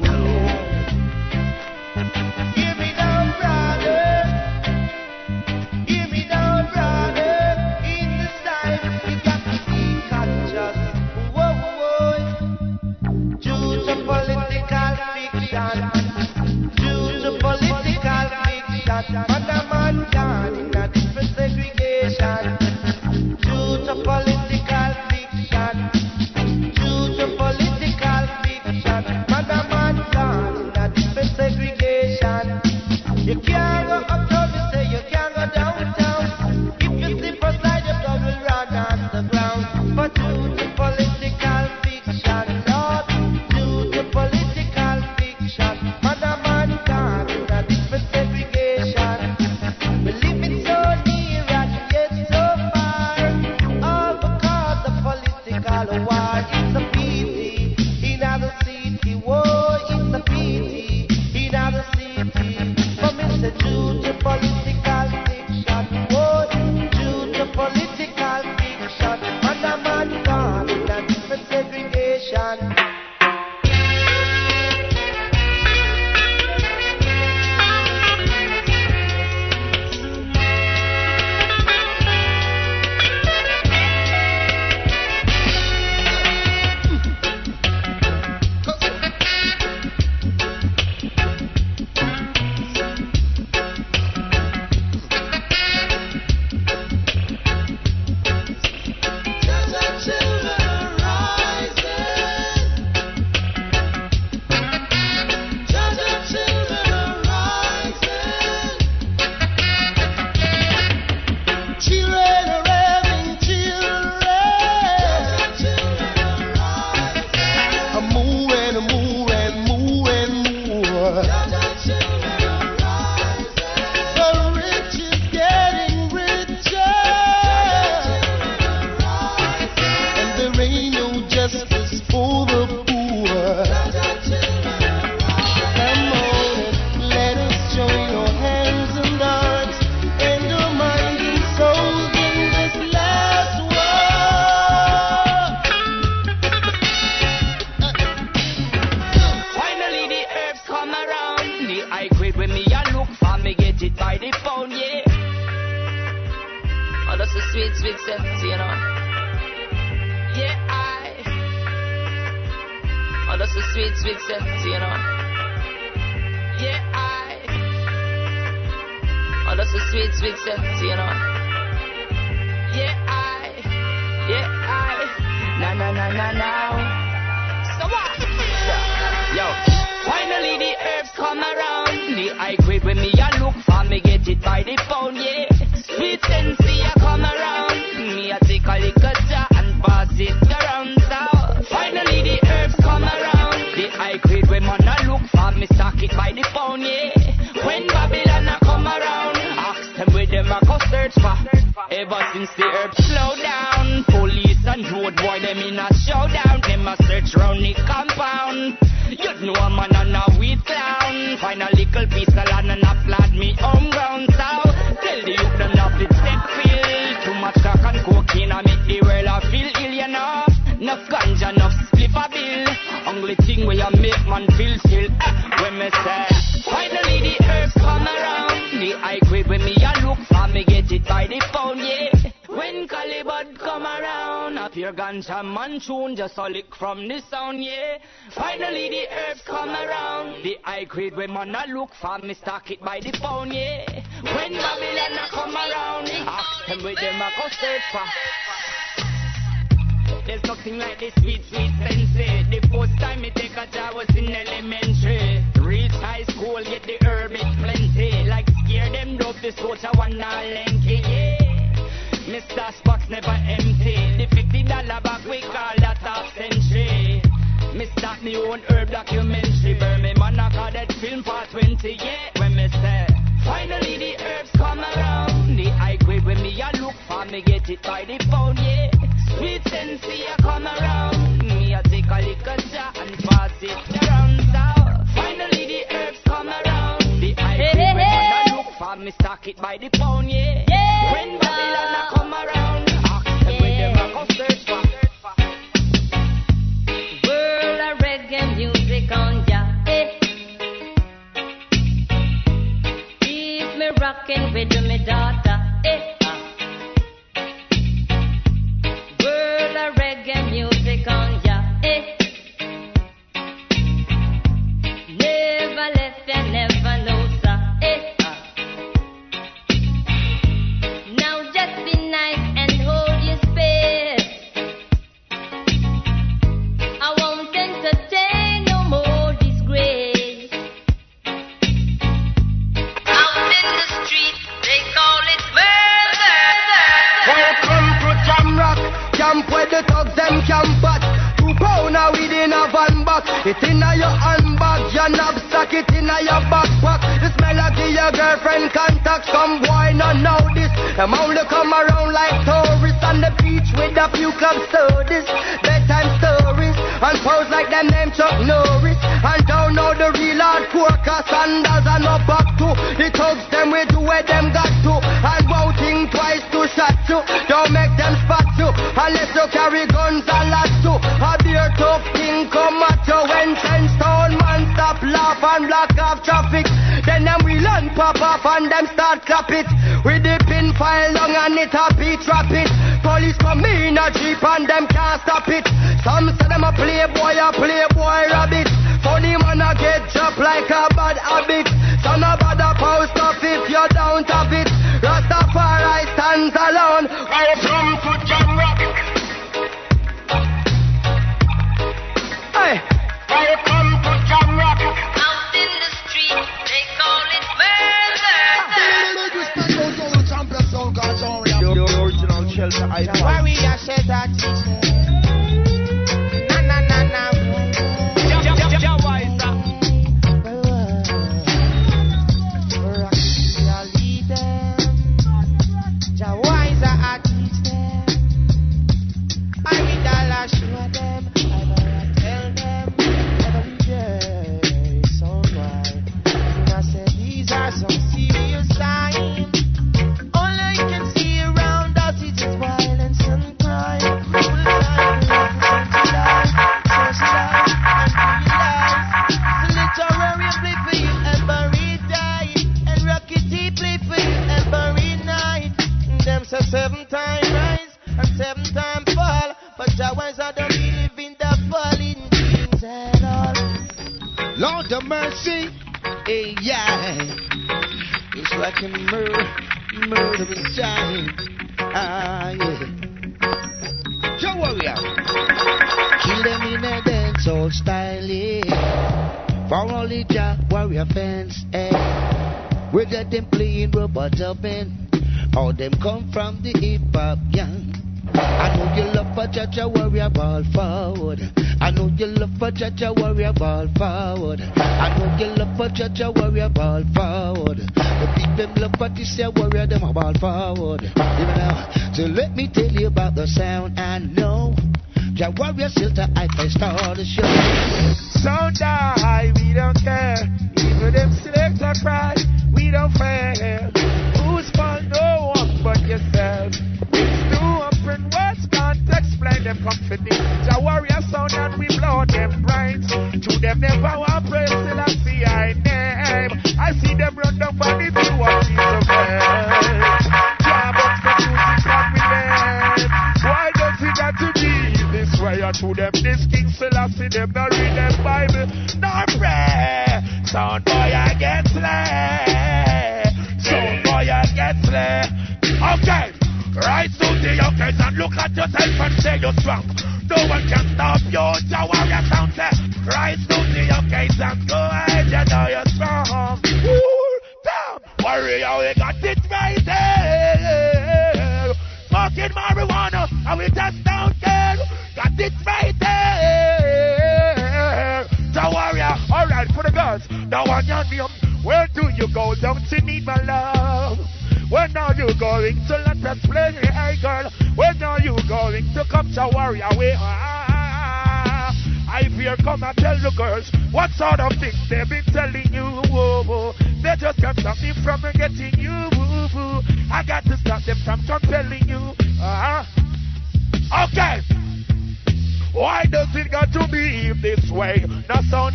Ganja man tune just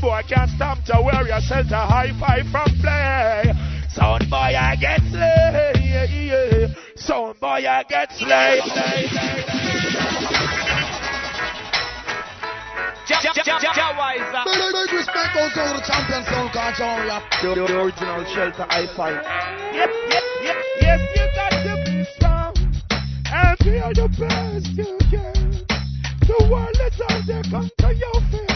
Now sound boy can't stop to wear yourself a high five from play. Sound boy I get slay. Sound boy I get slay. slay, slay, Big, big respect goes to the champion sound control rap. The, the original shelter high five. Yep, yep, yep, yes, you got to be strong and be the best you can. The world is out there, conquer your fears.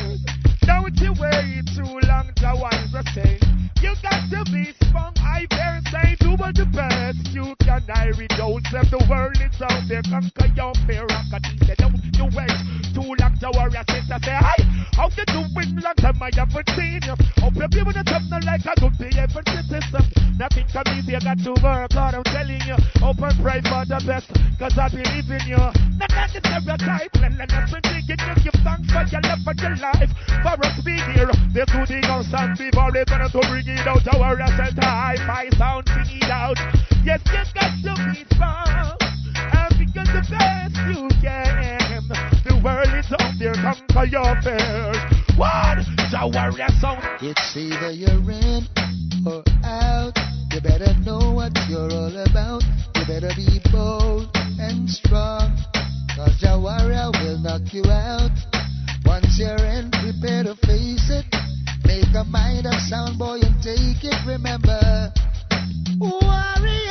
Don't you wait too long to wise a say. You got to be strong, I dare say, do what the best you can. I reduce them. The world is out there, conquer your fear. Rockety, don't you wait too long to worry. Sister say, hi, how you doing? Long time I haven't seen you. Hope giving it up now like a good behaved citizen. Nothing come easy, you got to work hard. I'm telling you, hope and pray for the best, cause I believe in you. Not that the stereotype, well, and I'm thinking you give thanks for your love and your life. For us be here, this to the house and before they gonna bring it out, our yourself to high five sound, sing it out. Yes, you got It's either you're in or out. You better know what you're all about. You better be bold and strong. Cause your warrior will knock you out. Once you're in, prepare to face it. Make a mind up, sound boy, and take it. Remember, warrior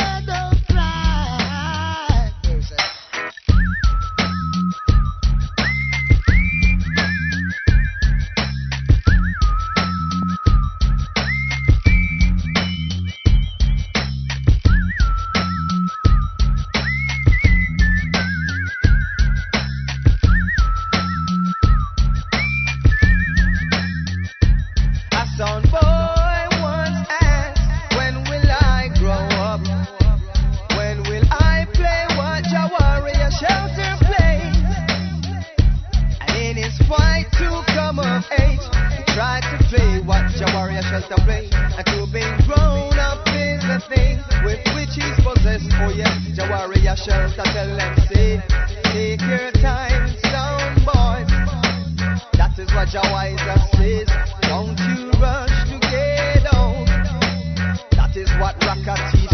shelter. And to grown up is the thing with which he's possessed. Oh yes, tell them say, take your time, sound. That is what wiser says. Don't you rush to get. That is what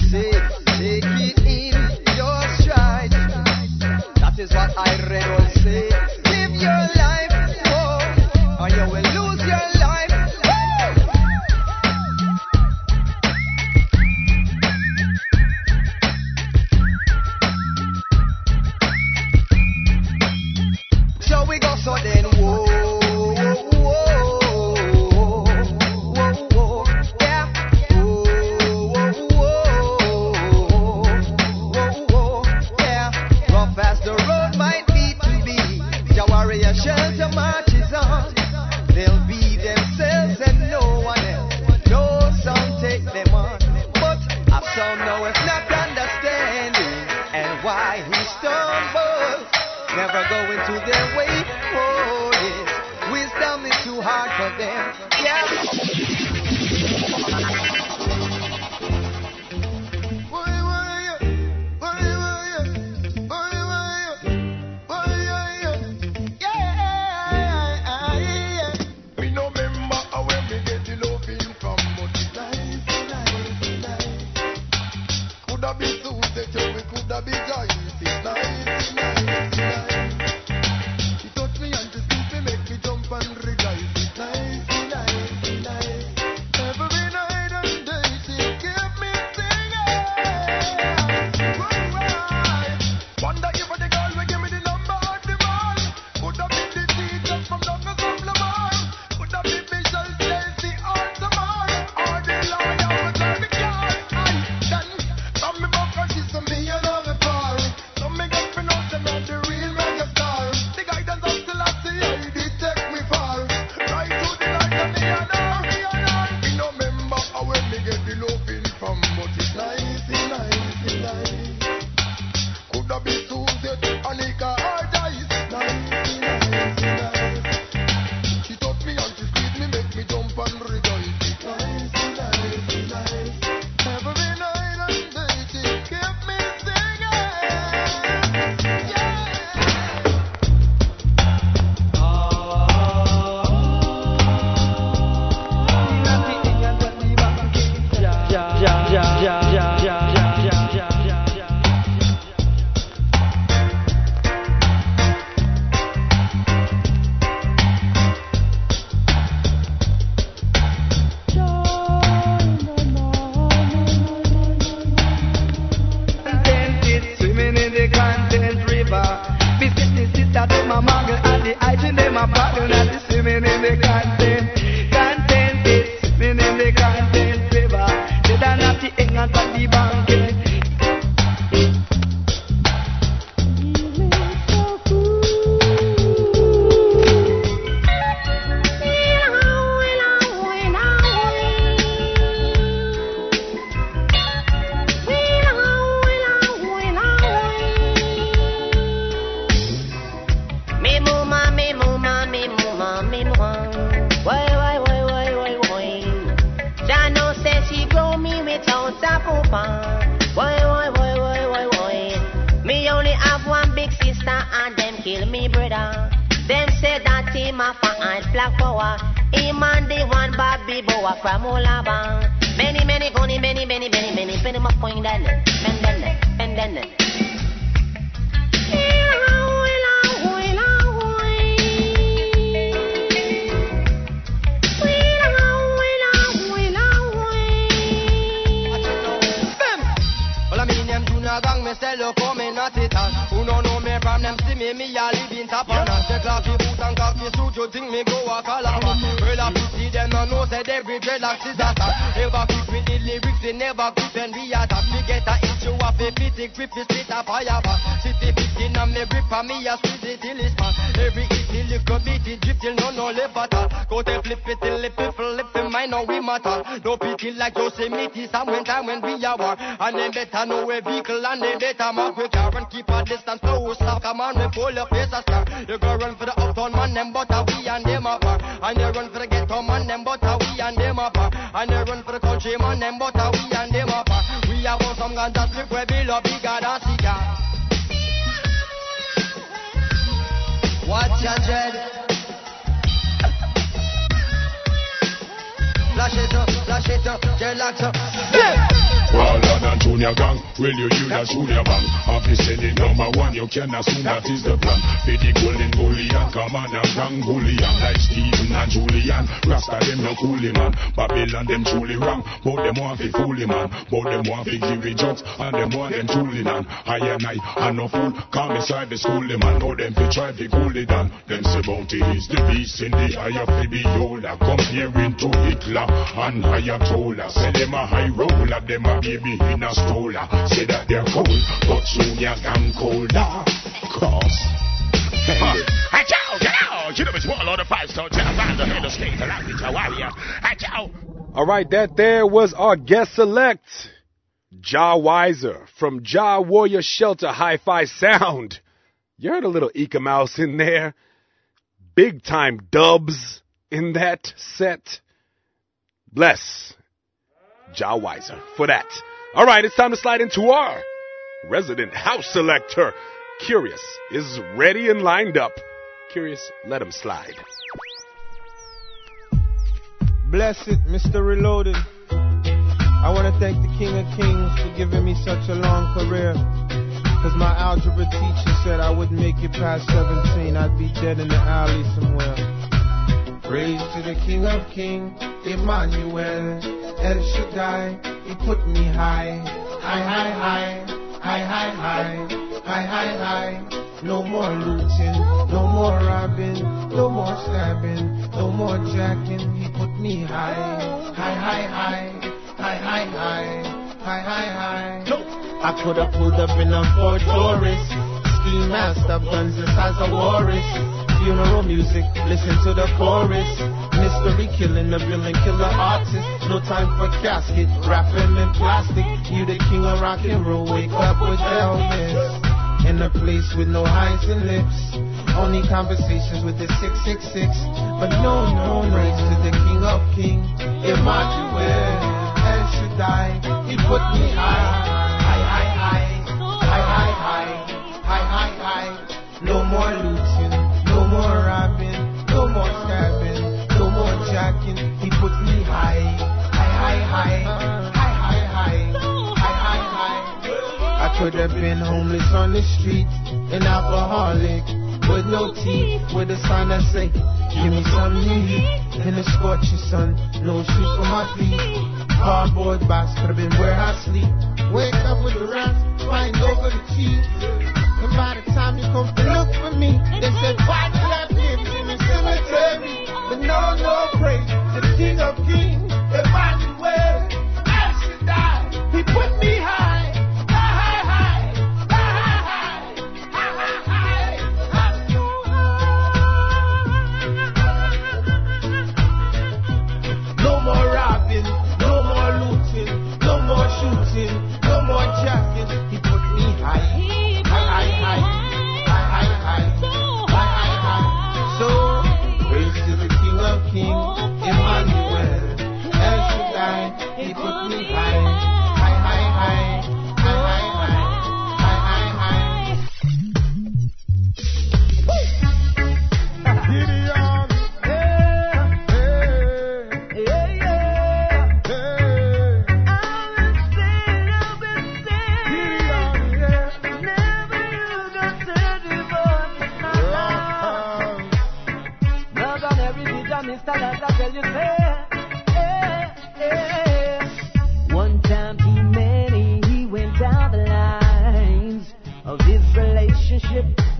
said. Take it in your stride. That is what I and them want them truly. I and I, no fool, come inside the school man. Know them fi try fi cool it down. Them say bounty is the beast in the eye of the beholder. Comparing to Hitler and Ayatollah. Say them a high roller, them a baby in a stroller. Say that they're cold, but soon you're gang colder. Cause. Hey, ciao, ciao. You know it's one of the five star jam band the head of state, the language, a warrior. Hey, ciao. All right, that there was our guest select, Jah from Jah Warrior Shelter Hi-Fi Sound. You heard a little Eek-A-Mouse in there. Big time dubs in that set. Bless Jah for that. All right, it's time to slide into our resident house selector. Kurious is ready and lined up. Kurious, let him slide. Bless it, Mr. Reloaded. I want to thank the King of Kings for giving me such a long career. Cause my algebra teacher said I wouldn't make it past 17. I'd be dead in the alley somewhere. Praise to the King of Kings, Emmanuel, El Shaddai. He put me high, high, high, high, high, high, high, high, high, high. No more looting, no more robbing, no more stabbing, no more jacking. He put me high, high, high, high, high, high, high, high, high. I could have pulled up in a Ford Taurus, ski mask up guns the size of Warris. Funeral music, listen to the chorus. Mystery killing the villain killer artist. No time for casket, rapping in plastic. You the king of rock and roll, wake up with Elvis. In a place with no highs and lips. Only conversations with the 666. But no, no, praise to the king of kings. Emmanuel, El Shaddai. He put me high, high, high, high, high, high, high, high, high, high. No more looting, no more robbing, no more stabbing, no more jacking. He put me high, high, high, high, high, high, high, high, high, high. I could have been homeless on the street, an alcoholic with no teeth, with a sign that say, Give me some heat in the scorching sun, no shoes for my feet. Cardboard box could have been where I sleep. Wake up with the rats, find over the cheese. And by the time you come to look for me, they said, Why did I live in the cemetery? But no, no praise the King of Kings.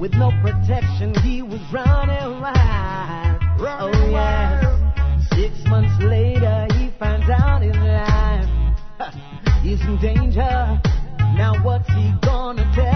With no protection. He was running wild. oh yes. Six months later, he finds out his life <laughs> is in danger. Now what's he gonna tell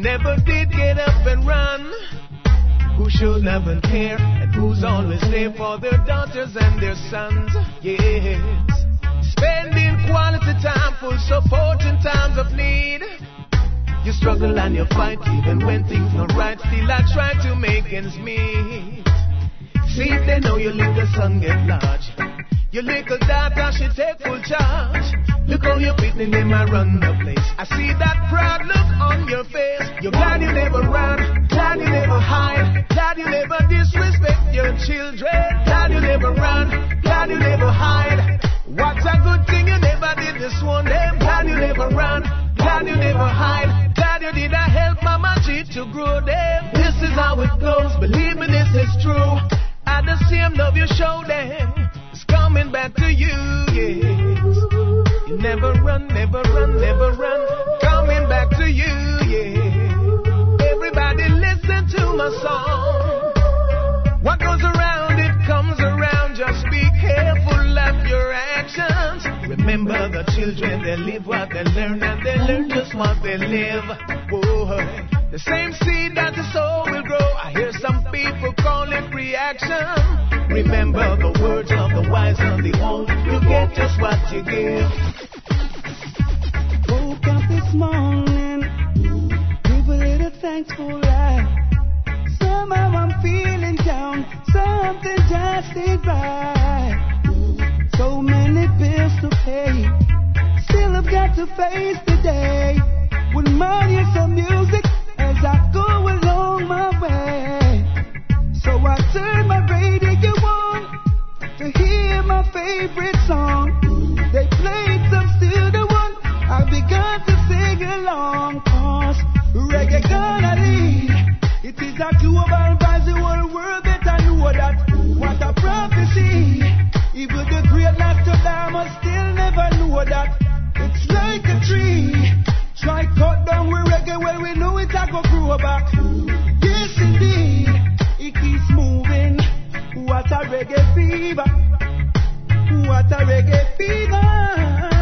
never did get up and run, who should never care, and who's always there for their daughters and their sons. Yes, spending quality time for support in times of need. You struggle and you fight even when things not right. Still I try to make ends meet. See if they know your little son get large. Your little daughter she take full charge. Look how you're beating them run the place. I see that proud look on your face. You're glad you never ran, glad you never hide, glad you never disrespect your children. Glad you never run, glad you never hide. What a good thing you never did this one them. Glad you never run, glad you never hide, glad you did not help Mama G to grow them. This is how it goes, believe me, this is true. At the same love you show them, it's coming back to you, yes. Never run, never run, never run, coming back to you, yeah. Everybody listen to my song. What goes around, it comes around. Just be careful of your actions. Remember the children, they live what they learn, and they learn just what they live. Whoa. The same seed that the soul will grow. I hear some people call it reaction. Remember the words of the wise and the old. You get just what you give. Morning, a little life. Somehow I'm feeling down, something just ain't right. So many bills to pay, still I've got to face the day. With money and some music as I go along my way. So I turn my radio on to hear my favorite song. They played I began to sing along. Cause reggae gonna lead. It is a global whole world better know that. What a prophecy. Even the great Nostradamus still never know that. It's like a tree. Try cut down with reggae, well we know it a go grow back. Yes indeed, it keeps moving. What a reggae fever. What a reggae fever.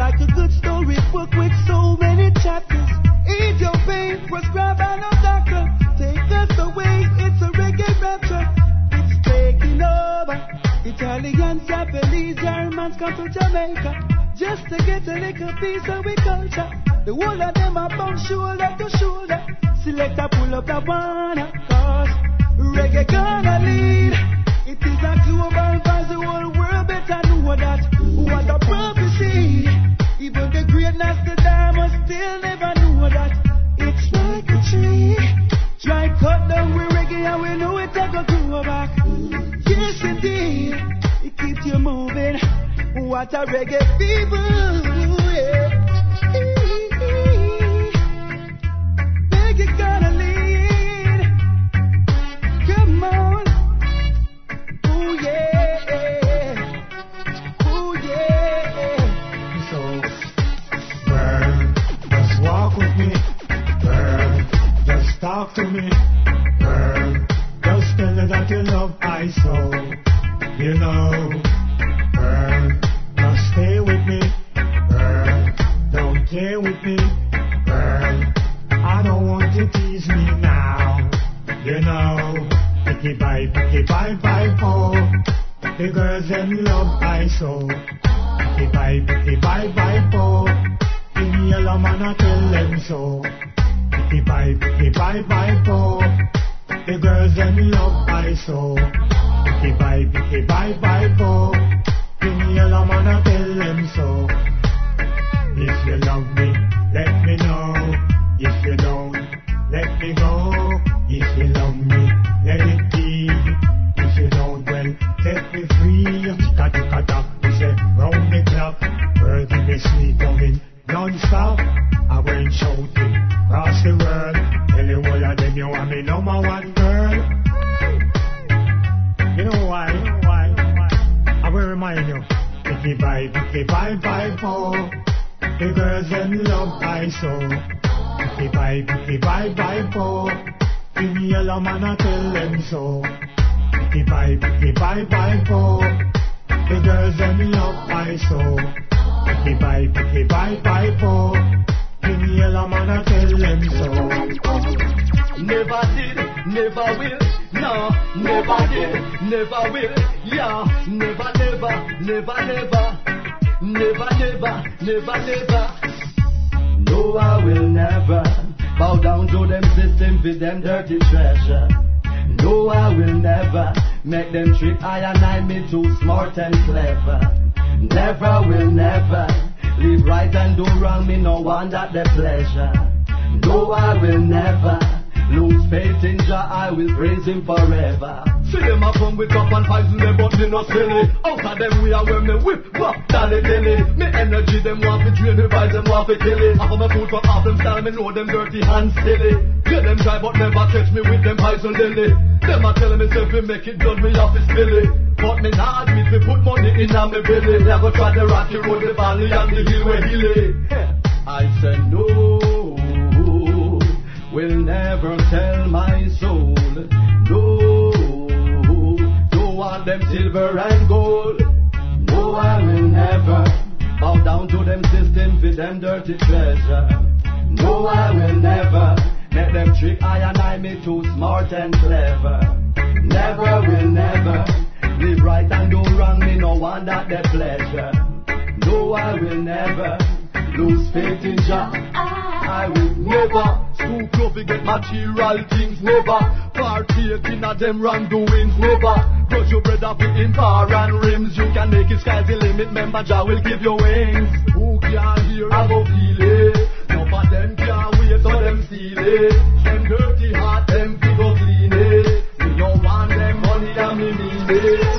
Like a good story book with so many chapters. Ease your pain, prescribe by no doctor. Take us away, it's a reggae rapture. It's taking over. Indians, Japanese, Germans come to Jamaica just to get a little piece of we culture. The whole of them are bound shoulder to shoulder. Select a pull up the one, cause reggae gonna lead. It is a global vibes, the whole world better know that. What a prophecy. Even the still never that. It's like a tree. Try cut reggae and we know it grow back. Yes, indeed. It keeps you moving. What a reggae. Yeah. Yeah. With me. Girl, just talk to me. Girl, just tell her that you love I so. You know, girl, just stay with me. Girl, don't play with me. Girl, I don't want to tease me now. You know, picky bye, picky bye, bye, oh. The girls them love I so. Picky bye, picky bye, bye, oh. A love and I tell them so. Picky bye, picky bye, bye, oh. The girls them love I so. Picky bye, picky bye, bye, me a love and I tell them so. If you love me, let me know. If you don't, let me go. If you love me, let it be. If you don't, well, set me free. Ticka ticka tock, we say round the clock. Girl, give me sweet loving Stop! I went shouting across the world. Tell the whole of them you are my number one girl. You know why? Why? Why? I will remind you. If you vibe, if you vibe, vibe more. The girls them love I so. If you vibe, if you vibe, vibe more. Give me a I tell them so. If you vibe, if you vibe, vibe more. The girls them love I so. Picky bye, bye, po. Give me a love and I tell them so. Never did, never will, no, never did, never will, yeah, never, never, never, never, never, never, never, never. No, I will never bow down to them system with them dirty treasure. No, I will never make them trick I and I me too smart and clever. Never will never live right and do wrong, me no want that the pleasure. No, I will never lose faith in Jah, I will praise Him forever. See them a come with cup and poison them, but they not silly. Out of them we are when me whip, whop, dolly dilly. Me energy them want to drain me, vibes them want to kill it. Half of my food from half them style, me know them dirty hands silly. Get them dry, but never catch me with them poison lily. Them a telling me say we make it done, me off is silly. But me not admit me put money in a me belly. Never try the rocky road, the valley and the hill where he lay. I said no will never tell my soul. No, don't want them silver and gold. No, I will never bow down to them system with them dirty treasure. No, I will never let them trick I and I me too smart and clever. Never will never live right and do wrong. Me no want that their pleasure. No, I will never lose faith in Jah. I will never low to get material things. Never partake in a them wrongdoings. Never cut your bread up in bar and rims. You can make it sky's the limit. Remember Jah will give you wings. Who can hear go feel it? None of them can wait so them steal it. Them dirty heart, them go clean it. We don't want them money and me mean it.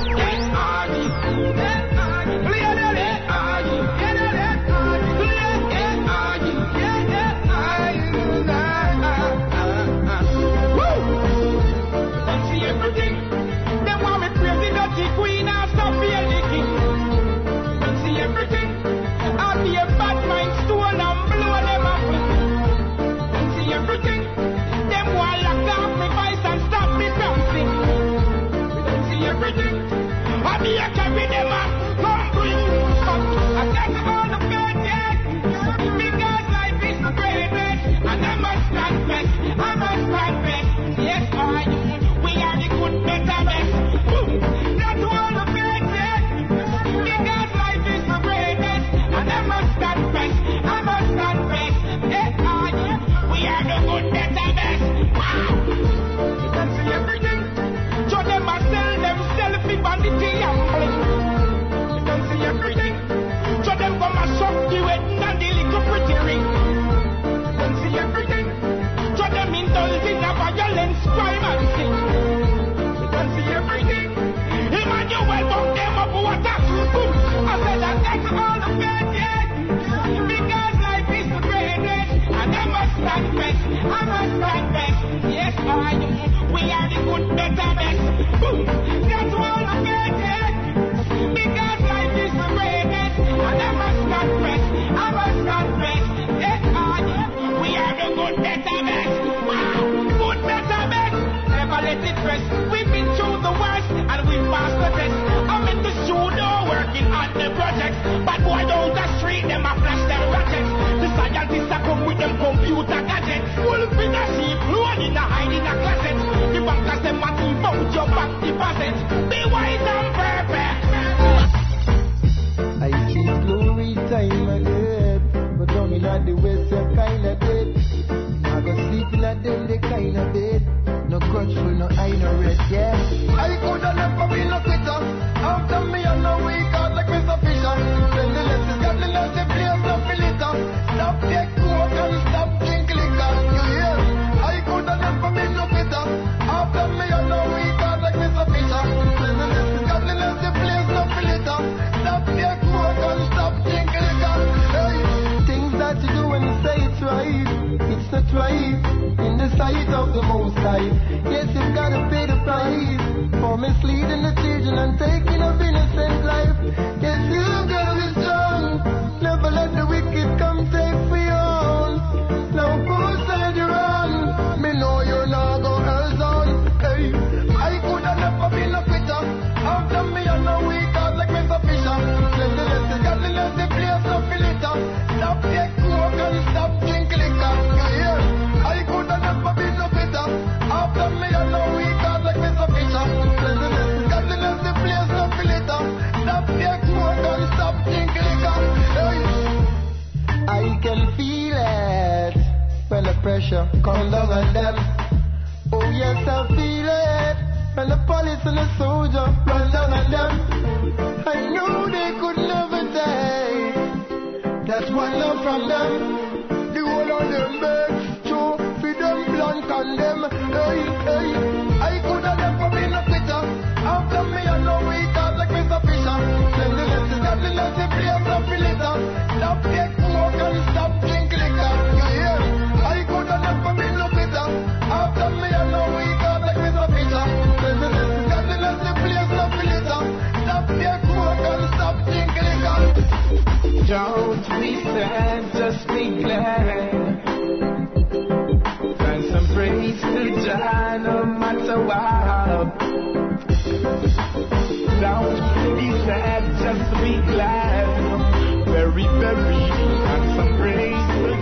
Good, better, best. That's all I'm. Because life is the greatest. I must I must we are the good, better, best. Good, better, best. Never let it rest. We've been through the worst and we passed the test. I'm in the studio working on the. But boy, the them flash. The scientists a come with them computer gadgets. Wolf in sheep, them a your bank deposit. Be and. I see glory time ahead, but down in the west you're kinda dead. I go sleep in a them they kinda bed. No grudgeful, no I no red, yeah. Sight of the Most High. Yes, you've got to pay the price for misleading the children and taking pressure comes down on them. Oh yes, I feel it when the police and the soldier run down on them. I knew they could never take That's one love from them. The whole of them birds, true, for them blunt condemn. Hey, hey, I could have never been a quitter. After me, I know we got like Mr. Fisher. Cleanliness is godliness, the letters, place of filter. Stop take coke and stop Don't be sad, just be glad. And some praise to Jah, no matter what. Don't be sad, just be glad. Very, very, and some praise to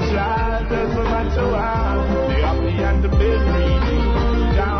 matter what. The happy and the. Don't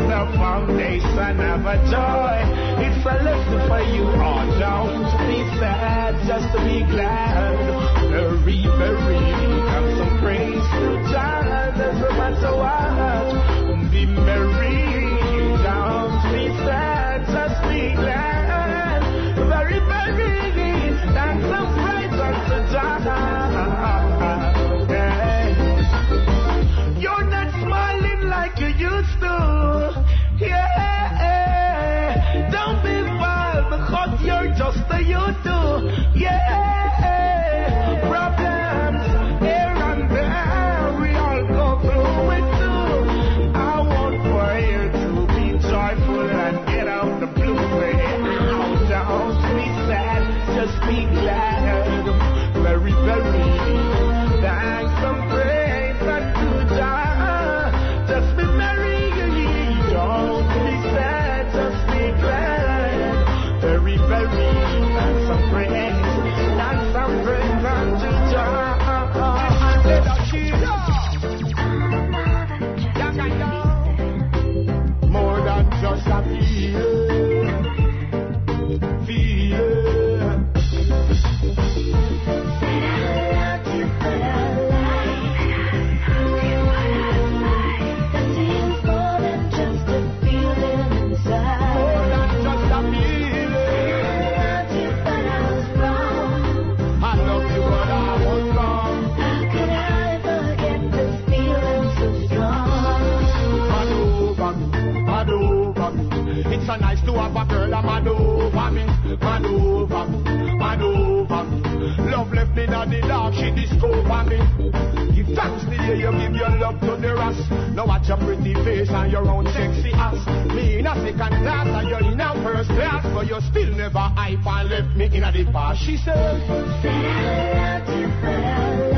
The foundation of a joy. It's a lesson for you. all. don't be sad, just be glad. Very, very, have some praise to Jah. Doesn't matter what. Be merry, don't be sad, just be glad. Very, very, and some praise unto Jah. so nice to have a girl, I'm mad over me, mad over, mad over. Love left me in the dark, she discover me. Give thanks the day you give your love to the rest. Now watch your pretty face and your own sexy ass. Me in a second class and you're in a first class, but you still never hype and left me in a the past. She said, Feel beautiful.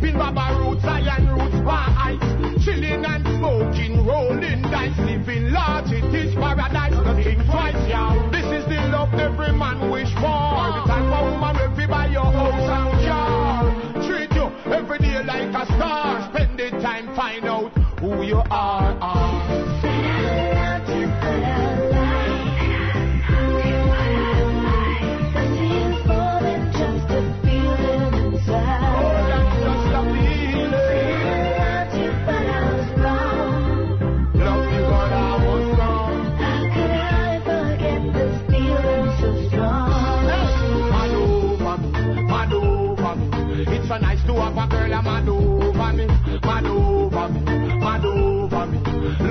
Sipping baba roots, iron roots, bar ice. Chilling and smoking, rolling dice. Living large, it is paradise. Nothing twice, yeah. This is the love every man wish for. The type of woman will be by your house and car. Treat you every day like a star. Spend the time, find out who you are. are.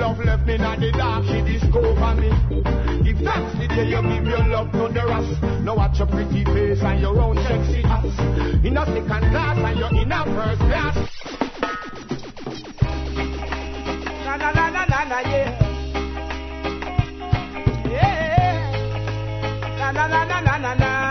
Love left me in the dark, she discover me. If that's the day you give your love to the rest, now watch your pretty face and your own sexy ass. In a second class and you're in a first class. Na na na na na na yeah. Yeah. Na na na na na na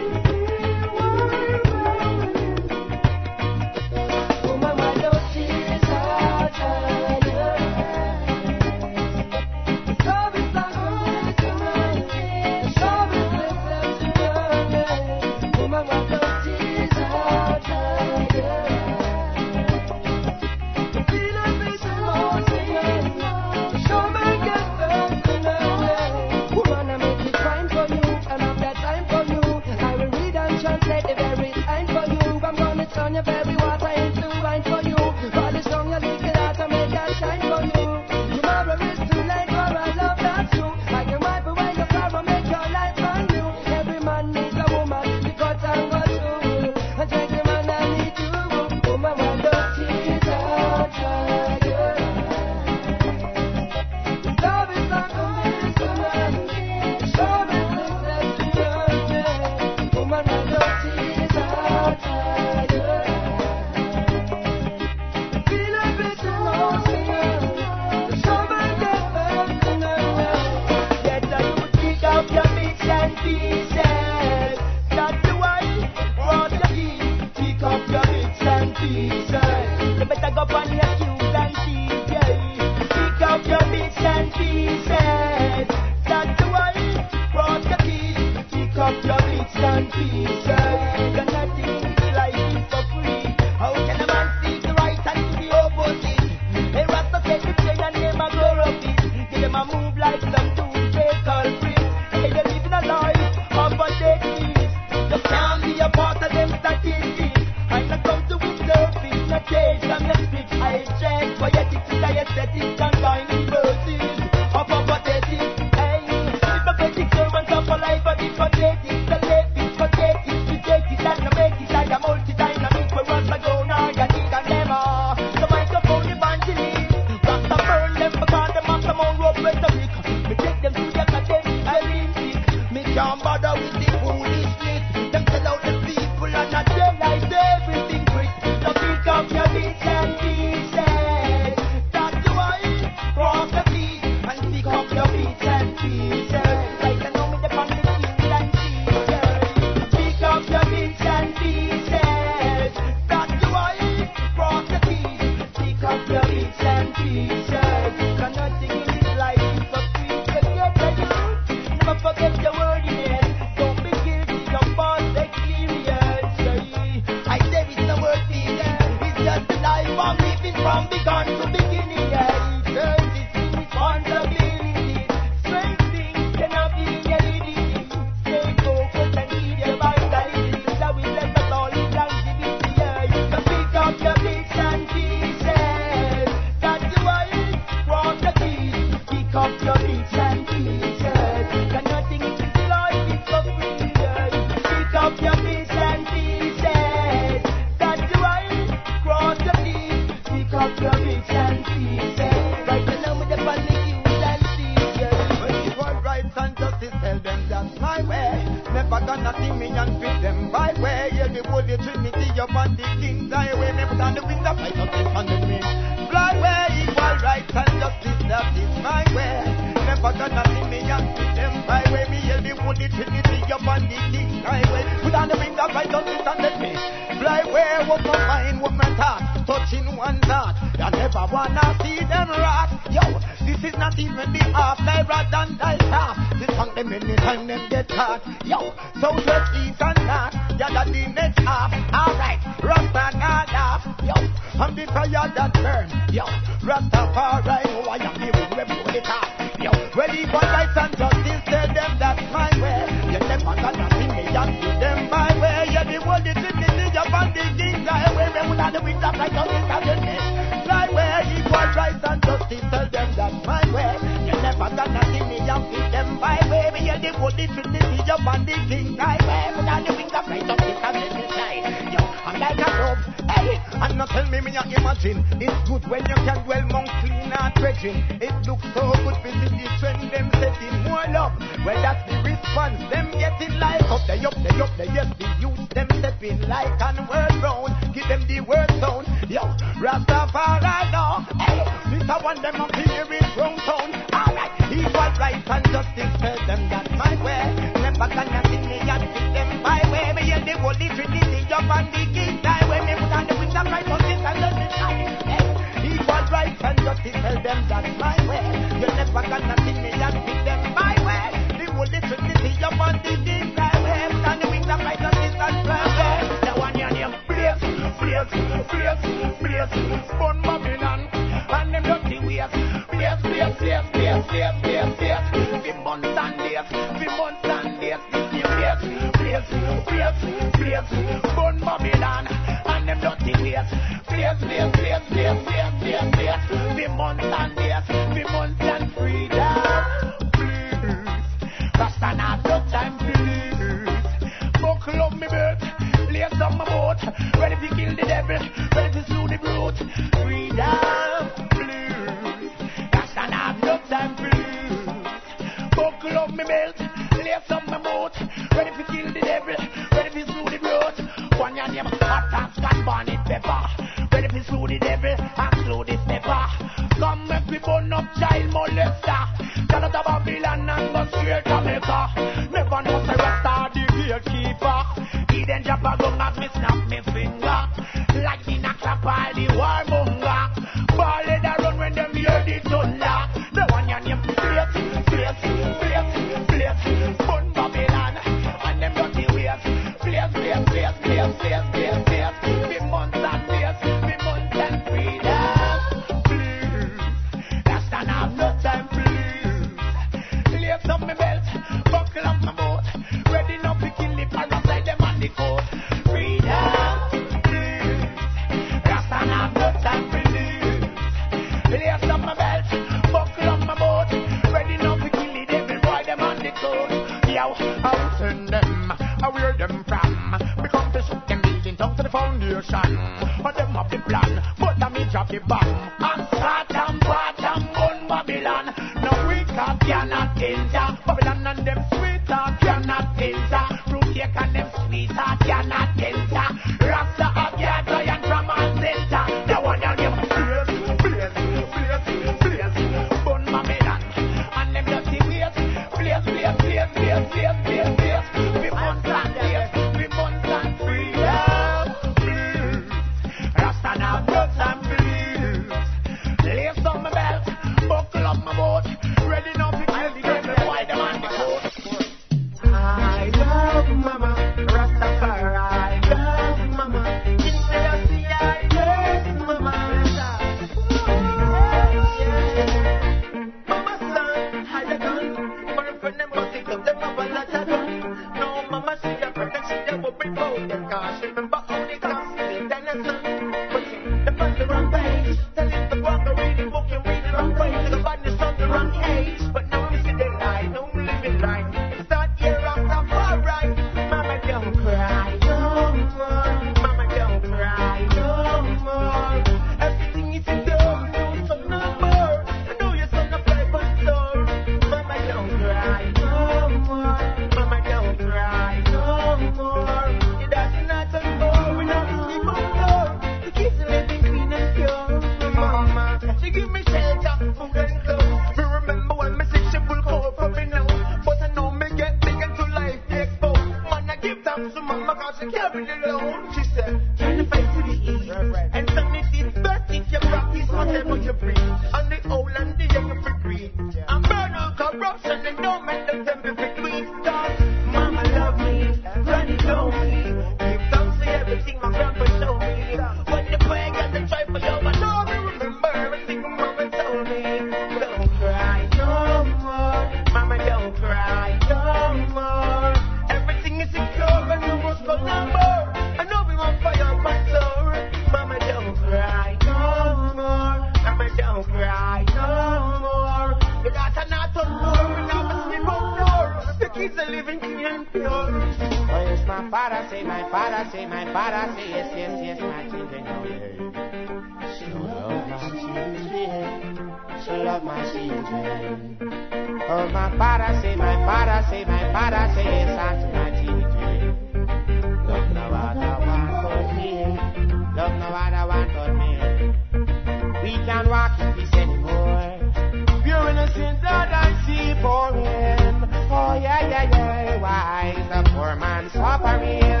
Papa Mia.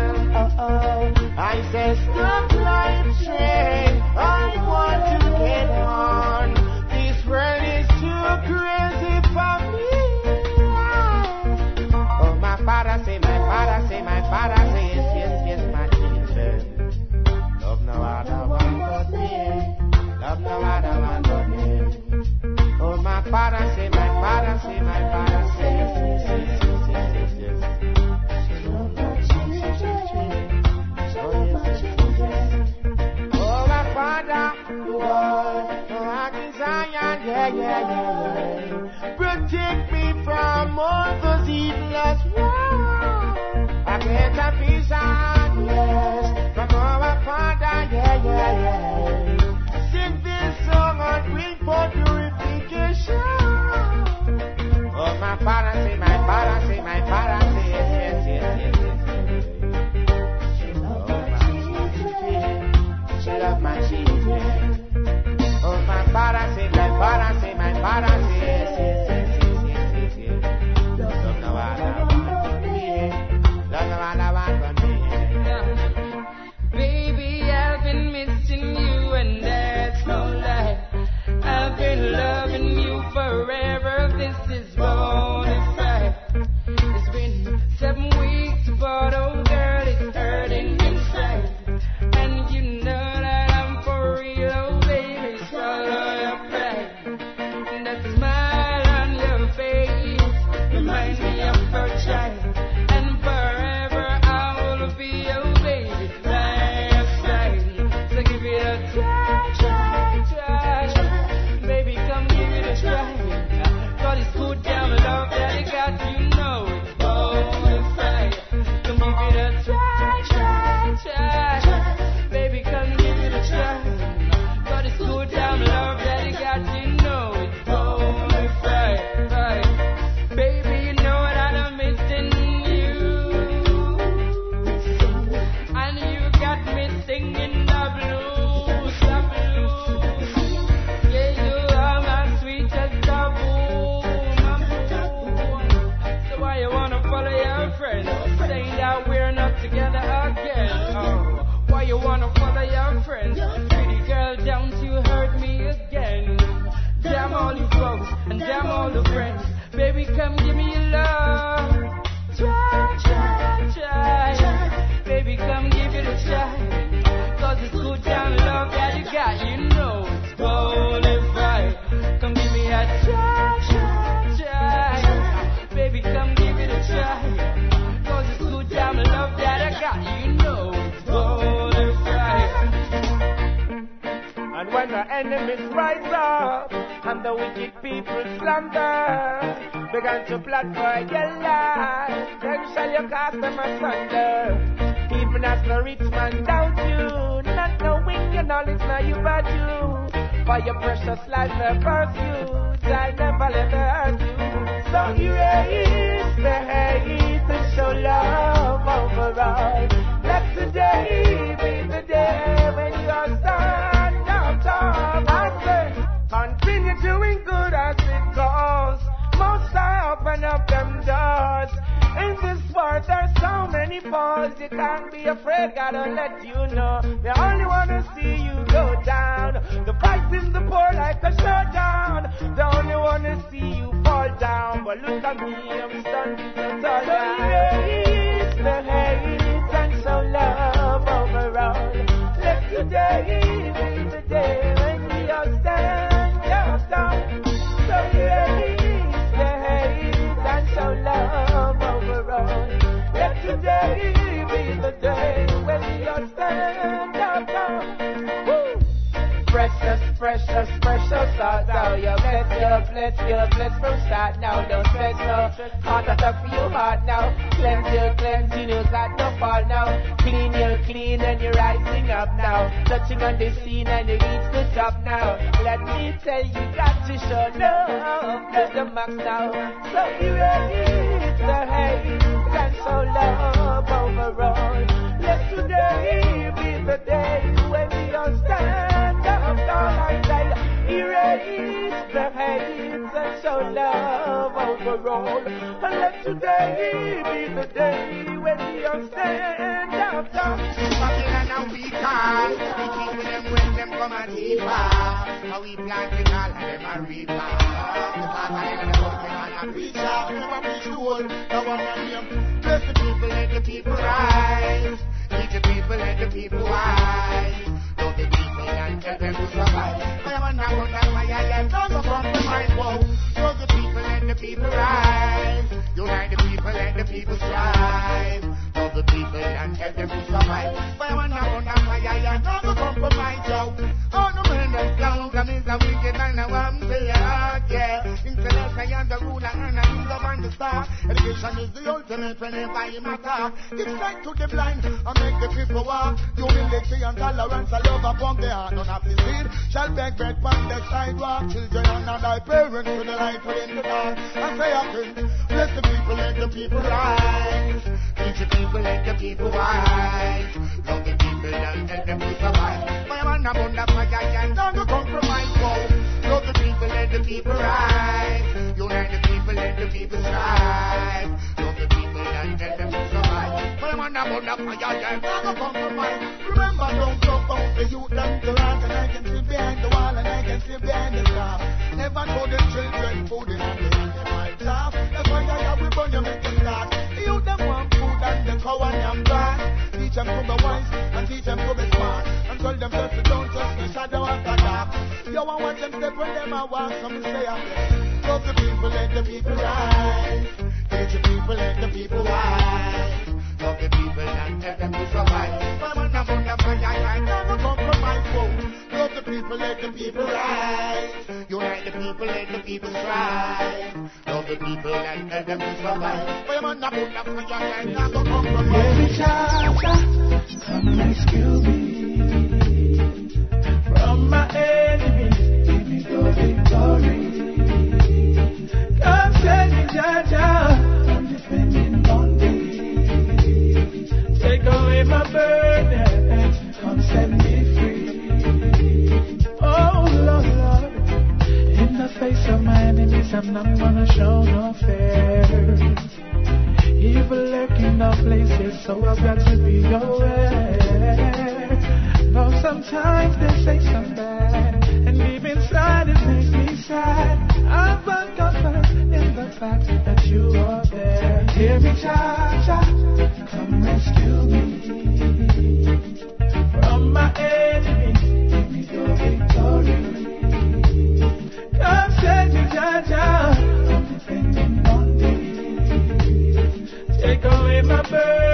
yeah, yeah. Protect me from all those heedless words. I get a peace and rest from our Father, yeah, yeah, yeah. Sing this song and bring forth purification. Oh, my Father, say, my Father, say, my Father, say, yes, yes, yes, yes. yes. yes. Oh, my. She love my children. embarrassing, embarrassing, embarrassing, yes, yes, yes. Don't now. Heart attack for your heart now. Cleanse you, cleanse you, you got no fall now. Clean you, clean and you're rising up now. Touching on the scene and you reach the top now. Let me tell you, got to show love to the max now. So erase the hate and show love overall. Let today be the day when we all stand up tall and erase the hate and show love overall. And let today be the day when we all stand up. Tall. Babylon and we can Speaking with them when them come and eat back How we plant it all and them a reap. Back The father and the husband and a preacher Never preach the whole, no one man name Bless the people, let the people rise. Teach the people, let the people the people and tell them to survive I am fire and don't go compromise the people, the people rise Unite the people, the people strive the people tell them to survive I want to run a fire and don't go compromise yo. Oh no the the and the the the you. Give sight to the blind and make the people walk Humility and tolerance love upon the heart the shall beg the sidewalk Children and thy parents to the light the dark say I bless the people let the people rise Teach the people let the people wise Love the people and tell them to survive Fire man upon the fire and don't compromise Whoa. Love the people let the people rise. Unite the people let the people strive. Love the people and tell them survive. Fire man upon the fire and don't compromise. Remember don't talk about the youth and the rat And I can sit behind the wall and I can sit behind the staff Never show the children food in the hand might laugh That's why I we burn you make them start The youth them want food and the cow and them grass Teach them to be wise and teach them to be smart And trust the shadow the dark Yo, I want them step when them walk say I'm Love the people, let the people rise Teach the people, let the people wise Love the people and tell them to survive when I'm on the I never compromise Whoa. Love the people, let the people rise Unite the people, let the people strive Love the people and tell them to survive when I'm on the I never compromise Every child, come rescue me so I've got to be aware. Though sometimes they say some bad, and deep inside it makes me sad. I'm got comfort in the fact that you are there. Hear me, Jah Jah, come rescue me from my enemies. Give me your victory. Come save me, Jah Jah. Take away my burdens.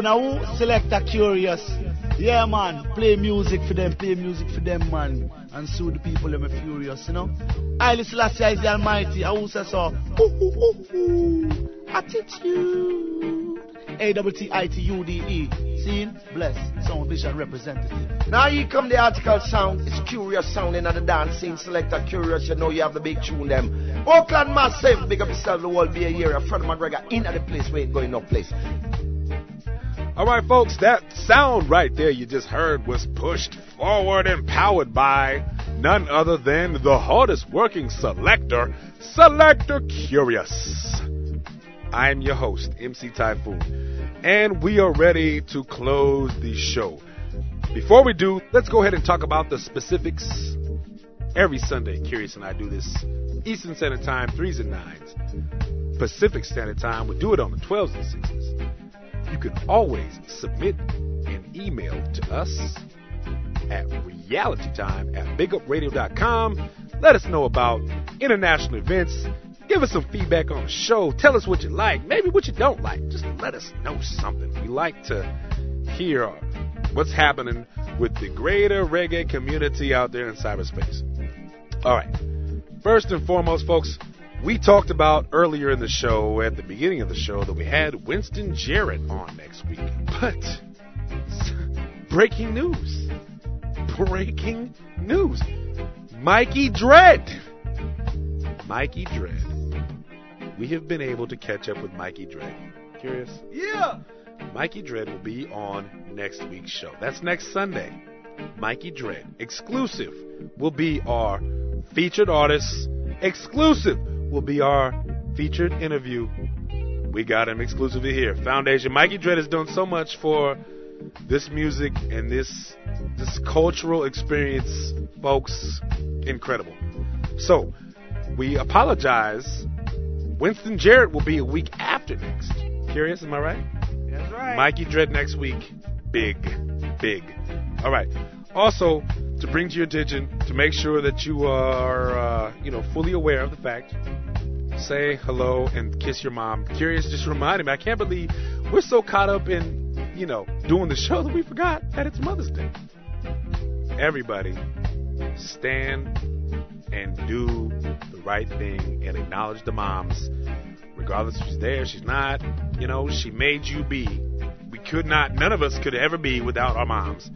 Now who select a Kurious? Yeah, man. Play music for them. Play music for them, man. and soothe the people them furious, you know. Haile Selassie is the Almighty. I says so? Ooh, ooh, ooh, ooh. Attitude. A-W-T-I-T-U-D-E. Seen? Bless. Sound Vision representative. Now here come the article sound. It's Kurious sounding at the dance scene. Selector Kurious, you know you have the big tune them. Oakland Massive, big up yourself, the world be a year. Fred McGregor in at the place, where ain't going no place. All right, folks, that sound right there you just heard was pushed forward and powered by none other than the hardest working selector, Selector Kurious. I'm your host, MC Typhoon, and we are ready to close the show. Before we do, let's go ahead and talk about the specifics. Every Sunday, Kurious and I do this Eastern Standard Time, 3s and 9s. Pacific Standard Time, we do it on the 12s and 6s you can always submit an email to us at realitytime at bigupradio.com. Let us know about international events. Give us some feedback on the show. Tell us what you like, maybe what you don't like. Just let us know something. We like to hear what's happening with the greater reggae community out there in cyberspace. All right. First and foremost, folks, we talked about earlier in the show, at the beginning of the show, that we had Winston Jarrett on next week. But breaking news. Breaking news. Mikey Dread. Mikey Dread. We have been able to catch up with Mikey Dread. Kurious? Yeah. Mikey Dread will be on next week's show. That's next Sunday. Mikey Dread, exclusive, will be our featured artist, exclusive will be our featured interview. We got him exclusively here. Foundation. Mikey Dread has done so much for this music and this this cultural experience, folks. Incredible. So, we apologize. Winston Jarrett will be a week after next. Kurious, am I right? That's right. Mikey Dread next week. Big, big. All right. Also, to bring to your attention, to make sure that you are, uh, you know, fully aware of the fact, say hello and kiss your mom. Kurious just reminded me, I can't believe we're so caught up in, you know, doing the show that we forgot that it's Mother's Day. Everybody, stand and do the right thing and acknowledge the moms. Regardless if she's there, she's not, you know, she made you be. We could not, none of us could ever be without our moms.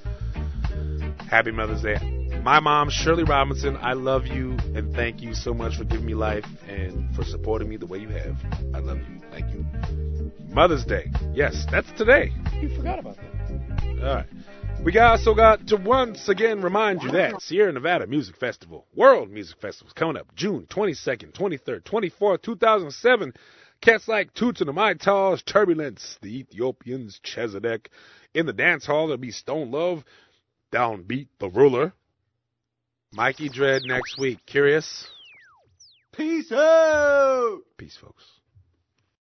Happy Mother's Day. My mom, Shirley Robinson, I love you and thank you so much for giving me life and for supporting me the way you have. I love you. Thank you. Mother's Day. Yes, that's today. You forgot about that. All right. We also got to once again remind you that Sierra Nevada Music Festival, World Music Festival, is coming up June 22nd, 23rd, 24th, 2007. Cats like Toots and the Maytals, Turbulence, the Ethiopians, Chezidek. In the dance hall, there'll be Stone Love, Downbeat the Ruler. Mikey Dread next week. Kurious? Peace out. Peace, folks.